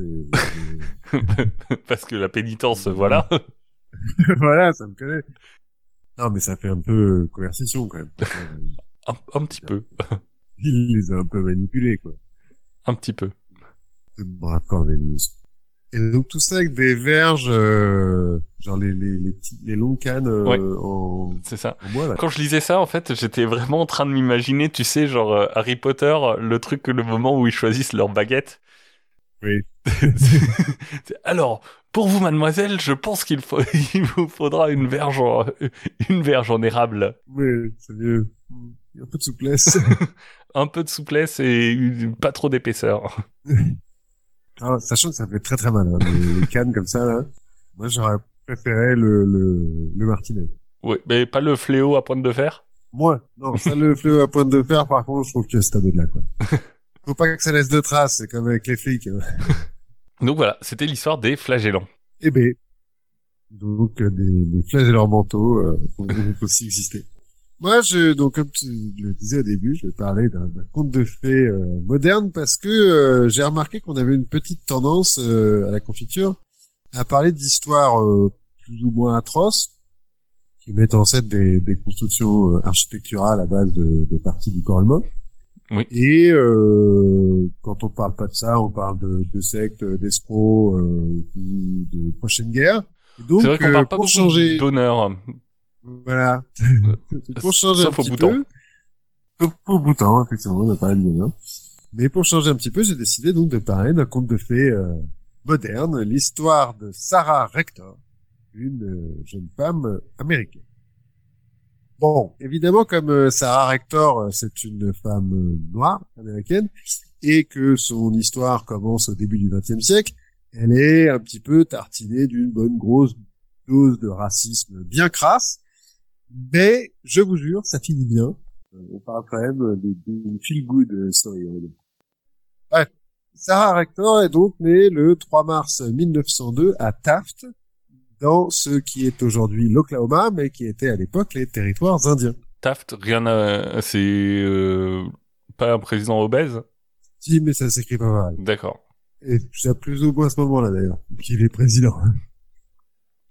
Parce que la pénitence, voilà. voilà, ça me connaît. Non, mais ça fait un peu coercition, quand même. un, un petit peu. Il les a un peu manipulés, quoi. Un petit peu. Brave Cornelius. Et donc tout ça avec des verges, euh, genre les, les, les, petits, les longues cannes euh, Ouais. en, C'est ça. en bois, là. Quand je lisais ça, en fait, j'étais vraiment en train de m'imaginer, tu sais, genre euh, Harry Potter, le truc, le moment où ils choisissent leur baguette. Oui. Alors, pour vous, mademoiselle, je pense qu'il faut, il vous faudra une verge, en, une verge en érable. Oui, c'est mieux. Un peu de souplesse. Un peu de souplesse et une- pas trop d'épaisseur. Ah, sachant que ça fait très très mal, hein, les, les cannes comme ça, là. Moi, j'aurais préféré le, le, le martinet. Oui, mais pas le fléau à pointe de fer? Moi, non, ça le fléau à pointe de fer, par contre, je trouve que c'est à de là, quoi. Faut pas que ça laisse de traces, c'est comme avec les flics. hein. Donc voilà, c'était l'histoire des flagellants. Eh ben, donc euh, des, des flagellants mentaux euh, vont aussi exister. Moi, je, donc comme tu le disais au début, je vais parler d'un conte de fées euh, moderne parce que euh, j'ai remarqué qu'on avait une petite tendance euh, à la confiture à parler d'histoires euh, plus ou moins atroces qui mettent en scène des, des constructions euh, architecturales à base de, de parties du corps humain. Oui. Et euh, quand on parle pas de ça, on parle de, de sectes, d'escrocs, euh, ou de prochaines guerres. Et Donc, C'est vrai qu'on parle pas pour beaucoup changer, d'honneur. Voilà, pour changer Sauf un petit bouton. peu, au bouton, effectivement, on a parlé de bonheur. Mais pour changer un petit peu, j'ai décidé donc de parler d'un conte de fées euh, moderne, l'histoire de Sarah Rector, une euh, jeune femme euh, américaine. Bon, évidemment, comme euh, Sarah Rector, euh, c'est une femme euh, noire américaine, et que son histoire commence au début du XXe siècle, elle est un petit peu tartinée d'une bonne grosse dose de racisme bien crasse, mais je vous jure, ça finit bien. Euh, On parle quand même de- d'une feel-good story. on va dire. Bref, Sarah Rector est donc née le 3 mars 1902 à Taft, dans ce qui est aujourd'hui l'Oklahoma, mais qui était à l'époque les territoires indiens. Taft, rien à... C'est euh, pas un président obèse? Si, mais ça s'écrit pas mal. D'accord. Et c'est plus ou moins à ce moment-là d'ailleurs, qu'il est président.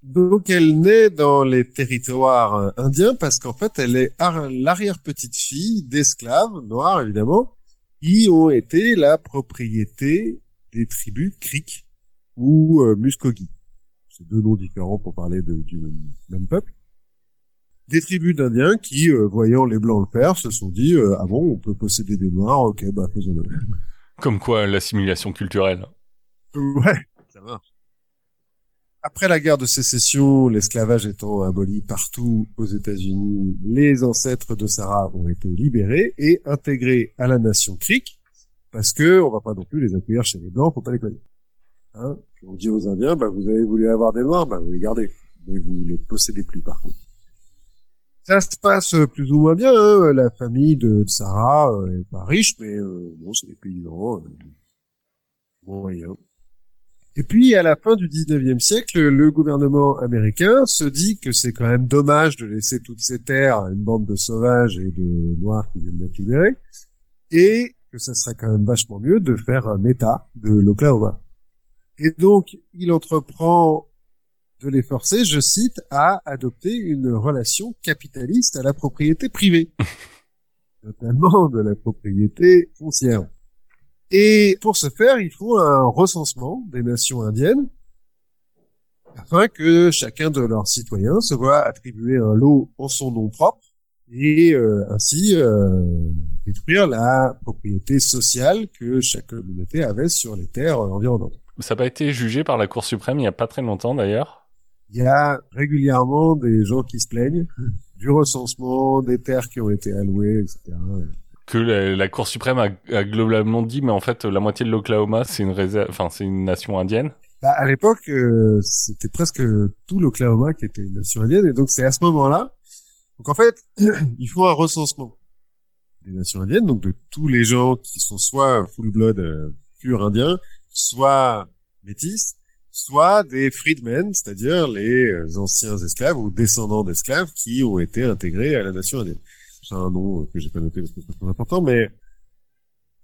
Donc elle naît dans les territoires euh, indiens parce qu'en fait elle est ar- l'arrière-petite-fille d'esclaves, noirs évidemment, qui ont été la propriété des tribus Creek ou euh, Muskogee. C'est deux noms différents pour parler de- du même peuple. Des tribus d'Indiens qui, euh, voyant les Blancs le faire, se sont dit euh, ah bon, on peut posséder des Noirs, ok, bah faisons-le. Comme quoi, l'assimilation culturelle. Ouais. Après la guerre de sécession, l'esclavage étant aboli partout aux États-Unis, les ancêtres de Sarah ont été libérés et intégrés à la nation Creek, parce que on va pas non plus les accueillir chez les Blancs, faut pas les connaître. Hein on dit aux Indiens, bah, vous avez voulu avoir des Noirs, bah, vous les gardez, mais vous les possédez plus par contre. Ça se passe euh, plus ou moins bien. Hein. La famille de Sarah euh, est pas riche, mais euh, bon, c'est des paysans. Euh, moyens. Et puis, à la fin du 19e siècle, le gouvernement américain se dit que c'est quand même dommage de laisser toutes ces terres à une bande de sauvages et de noirs qui viennent d'être libérés, et que ça serait quand même vachement mieux de faire un État de l'Oklahoma. Et donc, il entreprend de les forcer, je cite, à adopter une relation capitaliste à la propriété privée, notamment de la propriété foncière. Et pour ce faire, il faut un recensement des nations indiennes afin que chacun de leurs citoyens se voit attribuer un lot en son nom propre et euh, ainsi euh, détruire la propriété sociale que chaque communauté avait sur les terres environnantes. Ça n'a pas été jugé par la Cour suprême il y a pas très longtemps d'ailleurs. Il y a régulièrement des gens qui se plaignent du recensement des terres qui ont été allouées, etc. Que la, la Cour suprême a, a globalement dit, mais en fait, la moitié de l'Oklahoma, c'est une réserve, enfin, c'est une nation indienne. Bah, à l'époque, euh, c'était presque tout l'Oklahoma qui était une nation indienne, et donc c'est à ce moment-là. Donc en fait, il faut un recensement des nations indiennes, donc de tous les gens qui sont soit full blood euh, pur indien, soit métis, soit des freedmen, c'est-à-dire les euh, anciens esclaves ou descendants d'esclaves qui ont été intégrés à la nation indienne. C'est un nom que j'ai pas noté parce que c'est pas très important, mais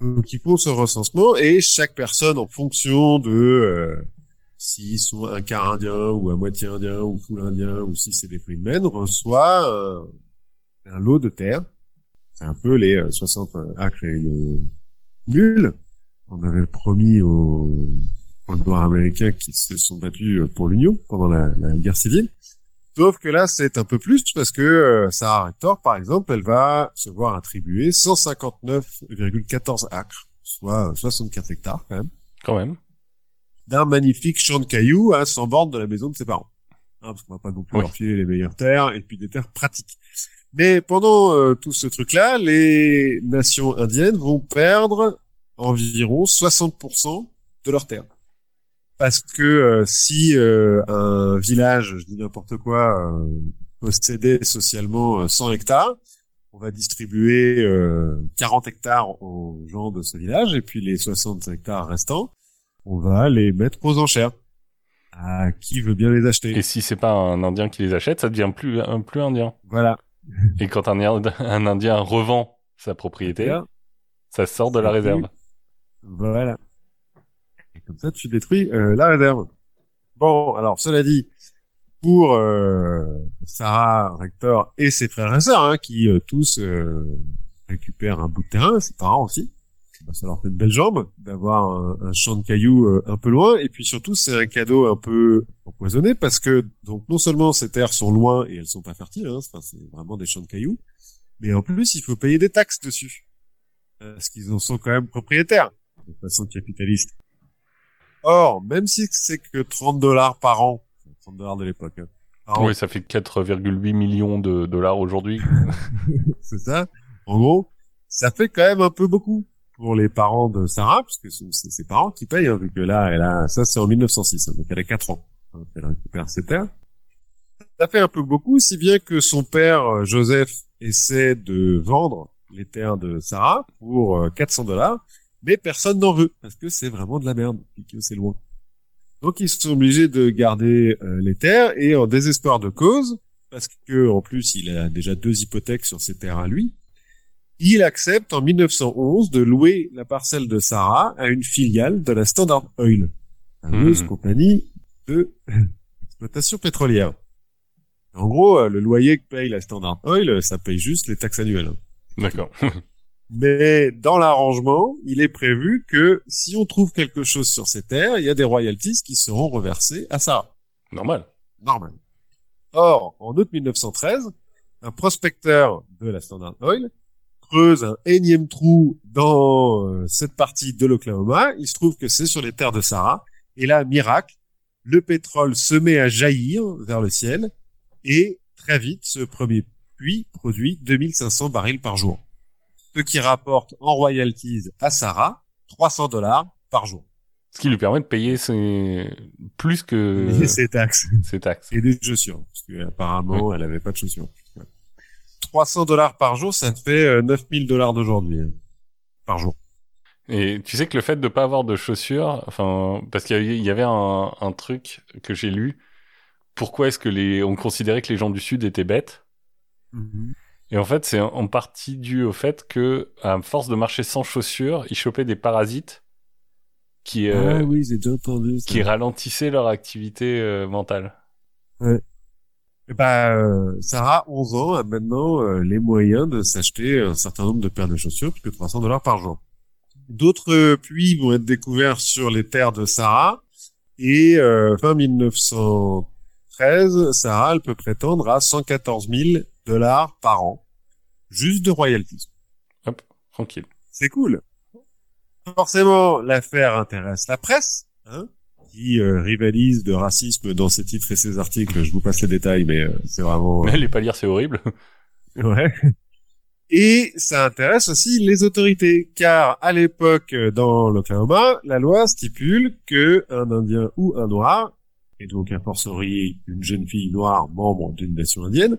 donc il faut ce recensement et chaque personne en fonction de euh, s'ils sont un quart indien ou à moitié indien ou full indien ou si c'est des freedmen reçoit euh, un lot de terre. C'est un peu les euh, 60 acres et les mules on avait promis aux, aux Noirs américains qui se sont battus pour l'Union pendant la, la guerre civile. Sauf que là, c'est un peu plus parce que euh, Sarah Rector, par exemple, elle va se voir attribuer 159,14 acres, soit 64 hectares quand même, Quand même. d'un magnifique champ de cailloux à 100 bornes de la maison de ses parents. Hein, parce qu'on va pas non plus Oui. leur filer les meilleures terres et puis des terres pratiques. Mais pendant euh, tout ce truc-là, les nations indiennes vont perdre environ 60% de leurs terres. Parce que euh, si euh, un village, je dis n'importe quoi, euh, possédait socialement euh, 100 hectares, on va distribuer euh, 40 hectares aux gens de ce village et puis les 60 hectares restants, on va les mettre aux enchères. À qui veut bien les acheter Et si c'est pas un Indien qui les achète, ça devient plus, un plus Indien. Voilà. Et quand un, Indien revend sa propriété, ça sort de la réserve. Voilà. Comme ça, tu détruis euh, la réserve. Bon, alors cela dit, pour euh, Sarah Rector et ses frères et sœurs, hein, qui euh, tous euh, récupèrent un bout de terrain, ses parents aussi, bah, ça leur fait une belle jambe d'avoir un, champ de cailloux euh, un peu loin, et puis surtout c'est un cadeau un peu empoisonné parce que donc non seulement ces terres sont loin et elles sont pas fertiles, hein, c'est vraiment des champs de cailloux, mais en plus il faut payer des taxes dessus parce qu'ils en sont quand même propriétaires de façon capitaliste. Or, même si c'est que 30 dollars par an, 30 dollars de l'époque, hein, an, Oui, ça fait 4,8 millions de dollars aujourd'hui. c'est ça. En gros, ça fait quand même un peu beaucoup pour les parents de Sarah, puisque c'est ses parents qui payent, hein, vu que là, elle a, ça c'est en 1906, hein, donc elle a 4 ans, hein, elle récupère ses terres. Ça fait un peu beaucoup, si bien que son père, euh, Joseph, essaie de vendre les terres de Sarah pour euh, 400 dollars, mais personne n'en veut, parce que c'est vraiment de la merde, et que c'est loin. Donc ils sont obligés de garder euh, les terres, et en désespoir de cause, parce que en plus il a déjà deux hypothèques sur ses terres à lui, il accepte en 1911 de louer la parcelle de Sarah à une filiale de la Standard Oil, fameuse Mhm. compagnie de exploitation pétrolière. En gros, euh, le loyer que paye la Standard Oil, euh, ça paye juste les taxes annuelles. D'accord. Mais dans l'arrangement, il est prévu que si on trouve quelque chose sur ces terres, il y a des royalties qui seront reversées à Sarah. Normal. Normal. Or, en août 1913, un prospecteur de la Standard Oil creuse un énième trou dans euh, cette partie de l'Oklahoma. Il se trouve que c'est sur les terres de Sarah. Et là, miracle, le pétrole se met à jaillir vers le ciel et très vite, ce premier puits produit 2500 barils par jour. Ce qui rapporte en royalties à Sarah 300 dollars par jour. Ce qui lui permet de payer ses... plus que Et ses taxes. ses taxes. et des chaussures, parce que apparemment elle avait pas de chaussures. Ouais. 300 dollars par jour, ça te fait euh, 9000 dollars d'aujourd'hui hein, par jour. Et tu sais que le fait de pas avoir de chaussures, enfin, parce qu'il y avait- un, un truc que j'ai lu. Pourquoi est-ce que les, on considérait que les gens du Sud étaient bêtes? Et en fait, c'est en- partie dû au fait que, à force de marcher sans chaussures, ils chopaient des parasites qui, euh, ah oui, entendu. Qui ralentissaient leur activité euh, mentale. Eh ben, euh, Sarah, 11 ans, a maintenant euh, les moyens de s'acheter un certain nombre de paires de chaussures, plus que 300 dollars par jour. D'autres puits vont être découverts sur les terres de Sarah, et euh, fin 1913, Sarah, elle peut prétendre à 114 000 dollars par an, juste de royalties. Tranquille. C'est cool. Forcément, l'affaire intéresse la presse, hein, qui euh, rivalise de racisme dans ses titres et ses articles. Je vous passe les détails, mais euh, c'est vraiment... Mais les pas lire, c'est horrible. Ouais. Et ça intéresse aussi les autorités, car à l'époque, euh, dans l'Oklahoma, la loi stipule que un Indien ou un Noir, et donc a fortiori une jeune fille noire membre d'une nation indienne,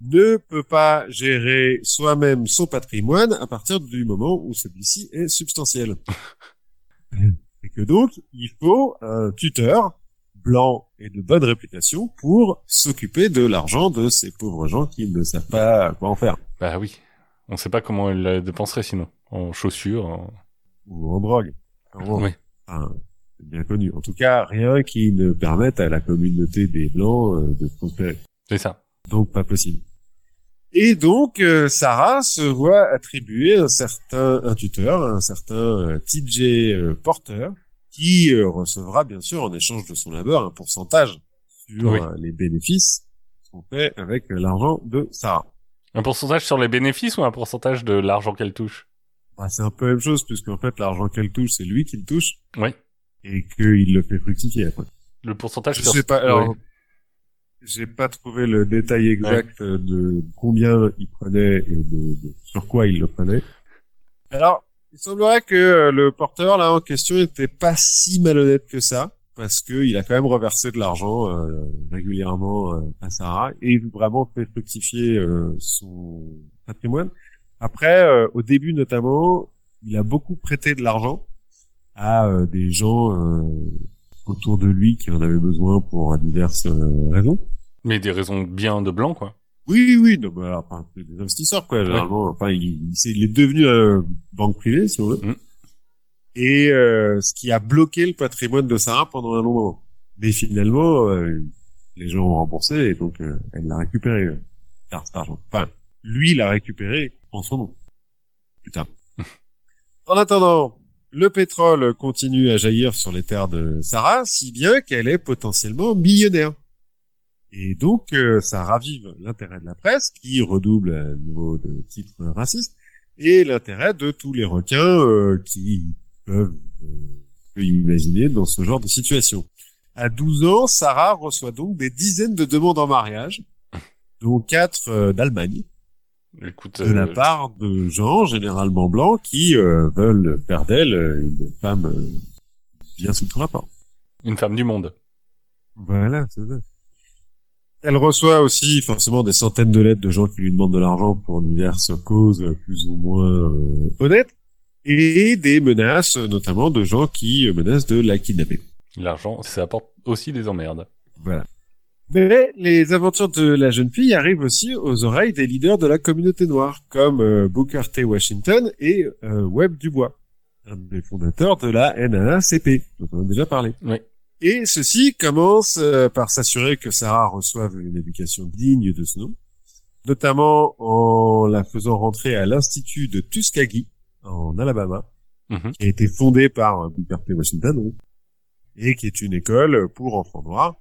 ne peut pas gérer soi-même son patrimoine à partir du moment où celui-ci est substantiel. et que donc, il faut un tuteur blanc et de bonne réputation pour s'occuper de l'argent de ces pauvres gens qui ne savent pas quoi en faire. Bah oui. On sait pas comment elle la dépenserait sinon. En chaussures. en- Ou en drogue. Oui. Enfin, bien connu. En tout cas, rien qui ne permette à la communauté des Blancs euh, de prospérer. C'est ça. Donc, pas possible. Et donc, euh, Sarah se voit attribuer un certain un tuteur, un certain euh, TJ euh, Porter, qui euh, recevra bien sûr en échange de son labeur un pourcentage sur Oui. euh, les bénéfices qu'on fait avec euh, l'argent de Sarah. Un pourcentage sur les bénéfices ou un pourcentage de l'argent qu'elle touche? Bah, c'est un peu la même chose, puisqu'en fait, l'argent qu'elle touche, c'est lui qui le touche, Oui. et qu'il le fait fructifier après. Le pourcentage Je sur... sais pas, alors. J'ai pas trouvé le détail exact euh, de combien il prenait et de, de sur quoi il le prenait. Alors, il semblerait que euh, le porteur, là, en question, était pas si malhonnête que ça, parce que il a quand même reversé de l'argent euh, régulièrement euh, à Sarah, et vraiment fait fructifier euh, son patrimoine. Après, euh, au début notamment, il a beaucoup prêté de l'argent à euh, des gens euh, autour de lui qui en avaient besoin pour diverses euh, raisons. Mais des raisons bien de blanc, quoi. Oui, oui, non, bah, enfin, des investisseurs, quoi, généralement. Enfin, il, il, s'est- il est devenu euh, banque privée, si on veut. Mm. Et euh, ce qui a bloqué le patrimoine de Sarah pendant un long moment. Mais finalement, euh, les gens ont remboursé et donc euh, elle l'a récupéré. car cet argent. Enfin, lui l'a récupéré en son nom. Putain. en attendant, le pétrole continue à jaillir sur les terres de Sarah, si bien qu'elle est potentiellement millionnaire. Et donc, euh, ça ravive l'intérêt de la presse, qui redouble à niveau de titres racistes, et l'intérêt de tous les requins euh, qui peuvent euh, imaginer dans ce genre de situation. À 12 ans, Sarah reçoit donc des dizaines de demandes en mariage, dont quatre d'Allemagne, Écoute, de la euh, part de gens généralement blancs qui euh, veulent faire d'elle euh, une femme euh, bien sous tout rapport. une femme du monde. Voilà, c'est ça. Elle reçoit aussi forcément des centaines de lettres de gens qui lui demandent de l'argent pour diverses causes plus ou moins euh, honnêtes, et des menaces, notamment de gens qui menacent de la kidnapper. L'argent, ça apporte aussi des emmerdes. Voilà. Mais les aventures de la jeune fille arrivent aussi aux oreilles des leaders de la communauté noire, comme euh, Booker T. Washington et euh, Webb Dubois, un des fondateurs de la NAACP, dont on a déjà parlé. Oui. Et ceux-ci commencent euh, par s'assurer que Sarah reçoive une éducation digne de ce nom, notamment en la faisant rentrer à l'Institut de Tuskegee, en Alabama, Mhm. qui a été fondé par Booker T. Washington, et qui est une école pour enfants noirs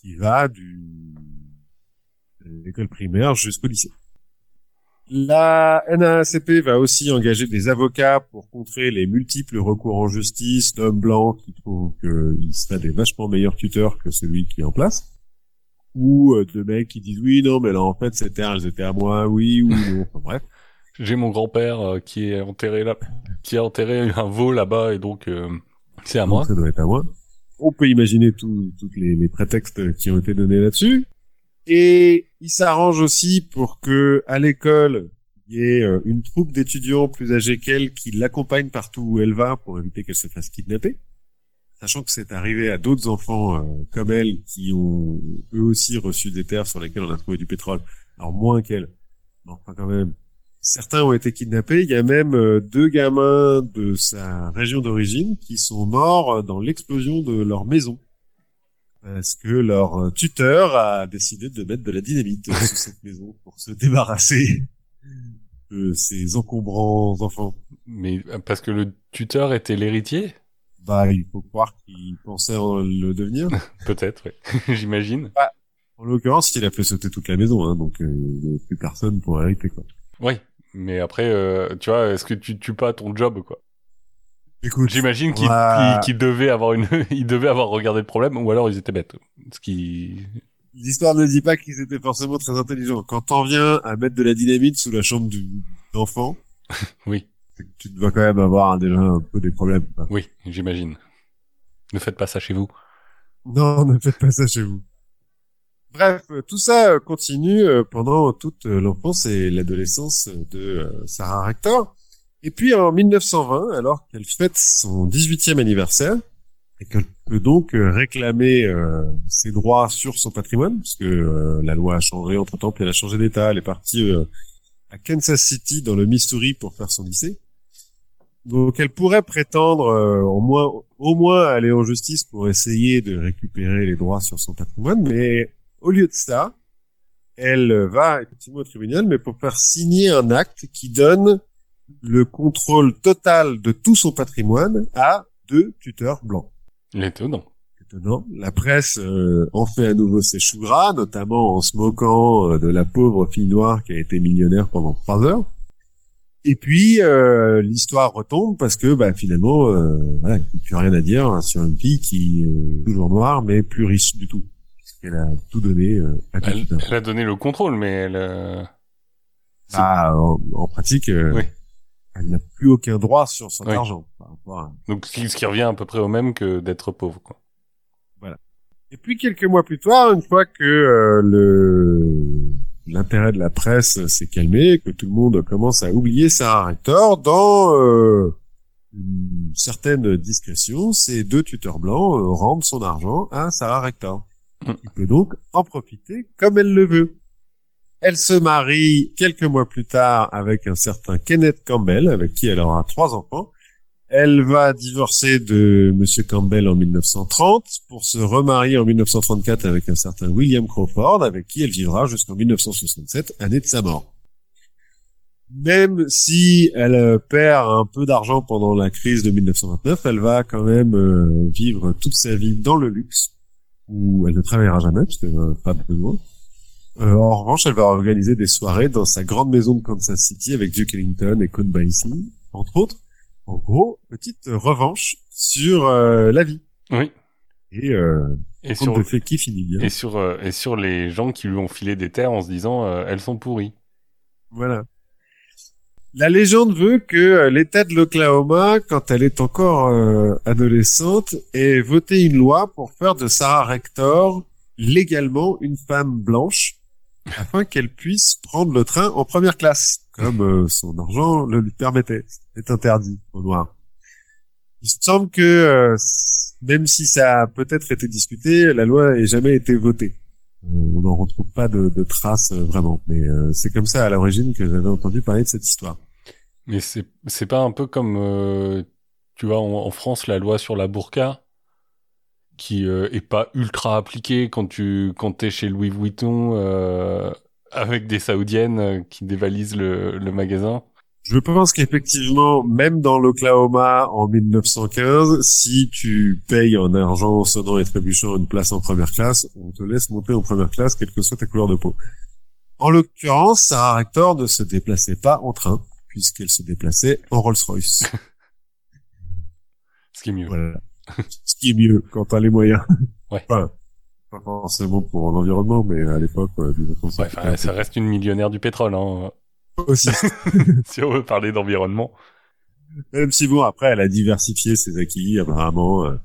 qui va du de l'école primaire jusqu'au lycée. La NAACP va aussi engager des avocats pour contrer les multiples recours en justice d'hommes blancs qui trouvent qu'ils seraient des vachement meilleurs tuteurs que celui qui est en place. Ou euh, de mecs qui disent oui, non, mais là, en fait, ces terres, elles étaient à moi, oui, ou non. Enfin, bref. J'ai mon grand-père euh, qui est enterré là, qui a enterré un veau là-bas et donc euh, c'est à moi. Ça doit être à moi. On peut imaginer tous les, les prétextes qui ont été donnés là-dessus. Et il s'arrange aussi pour que à l'école, il y ait euh, une troupe d'étudiants plus âgés qu'elle qui l'accompagne partout où elle va pour éviter qu'elle se fasse kidnapper. Sachant que c'est arrivé à d'autres enfants euh, comme elle qui ont eux aussi reçu des terres sur lesquelles on a trouvé du pétrole. Alors moins qu'elle. Mais enfin quand même. Certains ont été kidnappés. Il y a même euh, deux gamins de sa région d'origine qui sont morts euh, dans l'explosion de leur maison. Parce que leur euh, tuteur a décidé de mettre de la dynamite sous cette maison pour se débarrasser de ces encombrants enfants. Mais parce que le tuteur était l'héritier? Bah, il faut croire qu'il pensait en le devenir. Peut-être, ouais. j'imagine. En l'occurrence, il a fait sauter toute la maison, hein, donc euh, il n'y a plus personne pour hériter, quoi. Oui, mais après, euh, tu vois, est-ce que tu tues pas ton job, quoi? Écoute, J'imagine qu'il Ouais. devait avoir une, il devait avoir regardé le problème, ou alors ils étaient bêtes. Ce qui, l'histoire ne dit pas qu'ils étaient forcément très intelligents. Quand t'en viens à mettre de la dynamite sous la chambre d'enfant, oui, tu dois quand même avoir déjà un peu des problèmes. oui, j'imagine. Ne faites pas ça chez vous. Non, ne faites pas ça chez vous. Bref, euh, tout ça euh, continue euh, pendant toute l'enfance et l'adolescence de Sarah Rector. Et puis en 1920, alors qu'elle fête son 18e anniversaire, et qu'elle peut donc réclamer ses droits sur son patrimoine, parce que euh, la loi a changé entre-temps, puis elle a changé d'État, elle est partie à Kansas City, dans le Missouri, pour faire son lycée. Donc elle pourrait prétendre au moins au moins aller en justice pour essayer de récupérer les droits sur son patrimoine, mais au lieu de ça, elle va effectivement au tribunal, mais pour faire signer un acte qui donne le contrôle total de tout son patrimoine à deux tuteurs blancs. L'étonnant. Étonnant. La presse euh, en fait à nouveau ses choux gras, notamment en se moquant euh, de la pauvre fille noire qui a été millionnaire pendant trois heures. Et puis euh, l'histoire retombe parce que bah, finalement, euh, voilà, il n'y a plus rien à dire hein, sur une fille qui est toujours noire mais plus riche du tout, puisqu'elle a tout donné euh, à Elle, elle a donné le contrôle, mais elle, euh, Bah, en, en pratique, euh, Oui. elle n'a plus aucun droit sur son Oui. argent. par rapport à- donc ce qui, revient à peu près au même que d'être pauvre, quoi. Et puis quelques mois plus tard, une fois que euh, le l'intérêt de la presse s'est calmé, que tout le monde commence à oublier Sarah Rector, dans euh, une certaine discrétion, ces deux tuteurs blancs euh, rendent son argent à Sarah Rector, Mm. qui peut donc en profiter comme elle le veut. Elle se marie quelques mois plus tard avec un certain Kenneth Campbell, avec qui elle aura trois enfants, Elle va divorcer de Monsieur Campbell en 1930 pour se remarier en 1934 avec un certain William Crawford, avec qui elle vivra jusqu'en 1967, année de sa mort. Même si elle euh, perd un peu d'argent pendant la crise de 1929, elle va quand même euh, vivre toute sa vie dans le luxe, où elle ne travaillera jamais, parce qu'elle n'a pas besoin. Euh, en revanche, elle va organiser des soirées dans sa grande maison de Kansas City avec Duke Ellington et Count Basie, entre autres. En gros, petite revanche sur euh, la vie. Oui. Et, euh, Et sur, de fait qui finit bien. et sur, euh, et sur les gens qui lui ont filé des terres en se disant euh, elles sont pourries. Voilà. La légende veut que euh, l'État de l'Oklahoma, quand elle est encore euh, adolescente, ait voté une loi pour faire de Sarah Rector légalement une femme blanche, afin qu'elle puisse prendre le train en première classe, comme euh, son argent le lui permettait. C'est interdit au noir. Il semble que, même si ça a peut-être été discuté, la loi n'ait jamais été votée. On n'en retrouve pas de, de traces vraiment, mais c'est comme ça à l'origine que j'avais entendu parler de cette histoire. Mais c'est c'est pas un peu comme euh, tu vois en, en France la loi sur la burqa qui euh, est pas ultra appliquée quand tu quand t'es chez Louis Vuitton euh, avec des saoudiennes euh, qui dévalisent le, le magasin. Je pense qu'effectivement, même dans l'Oklahoma en 1915, si tu payes en argent sonnant et trébuchant une place en première classe, on te laisse monter en première classe, quelle que soit ta couleur de peau. En l'occurrence, Sarah Rector ne se déplaçait pas en train, puisqu'elle se déplaçait en Rolls-Royce. Ce qui est mieux. Voilà. Ce qui est mieux quand t'as les moyens. Ouais. Enfin, pas forcément pour l'environnement, mais à l'époque, ouais, ça. Ouais, enfin, ça reste une millionnaire du pétrole hein, aussi. si on veut parler d'environnement. Même si bon, après, elle a diversifié ses acquis, apparemment. euh,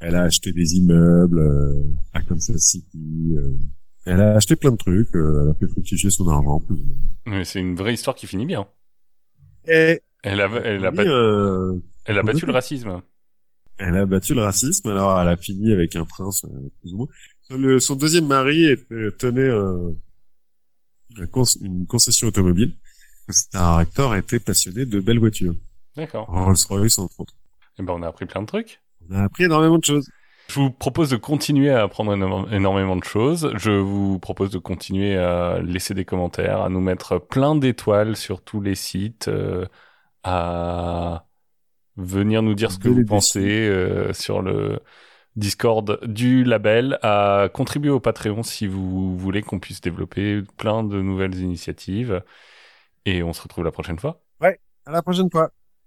elle a acheté des immeubles euh, à Kansas City. euh, elle a acheté plein de trucs. euh, elle a fait fructifier son argent. Plus ou moins. Mais c'est une vraie histoire qui finit bien. Et Elle a elle a, oui, bat- euh, elle a battu le racisme. elle a battu le racisme. Alors, elle a fini avec un prince, euh, plus ou moins. Le- son deuxième mari était- tenait un- un cons- une concession automobile. Sarah Rector était passionné de belles voitures. D'accord. Rolls-Royce, entre autres. Et ben on a appris plein de trucs. On a appris énormément de choses. Je vous propose de continuer à apprendre éno- énormément de choses. Je vous propose de continuer à laisser des commentaires, à nous mettre plein d'étoiles sur tous les sites, euh, à venir nous dire ce que vous pensez euh, sur le Discord du label, à contribuer au Patreon si vous voulez qu'on puisse développer plein de nouvelles initiatives. Et on se retrouve la prochaine fois. À la prochaine fois.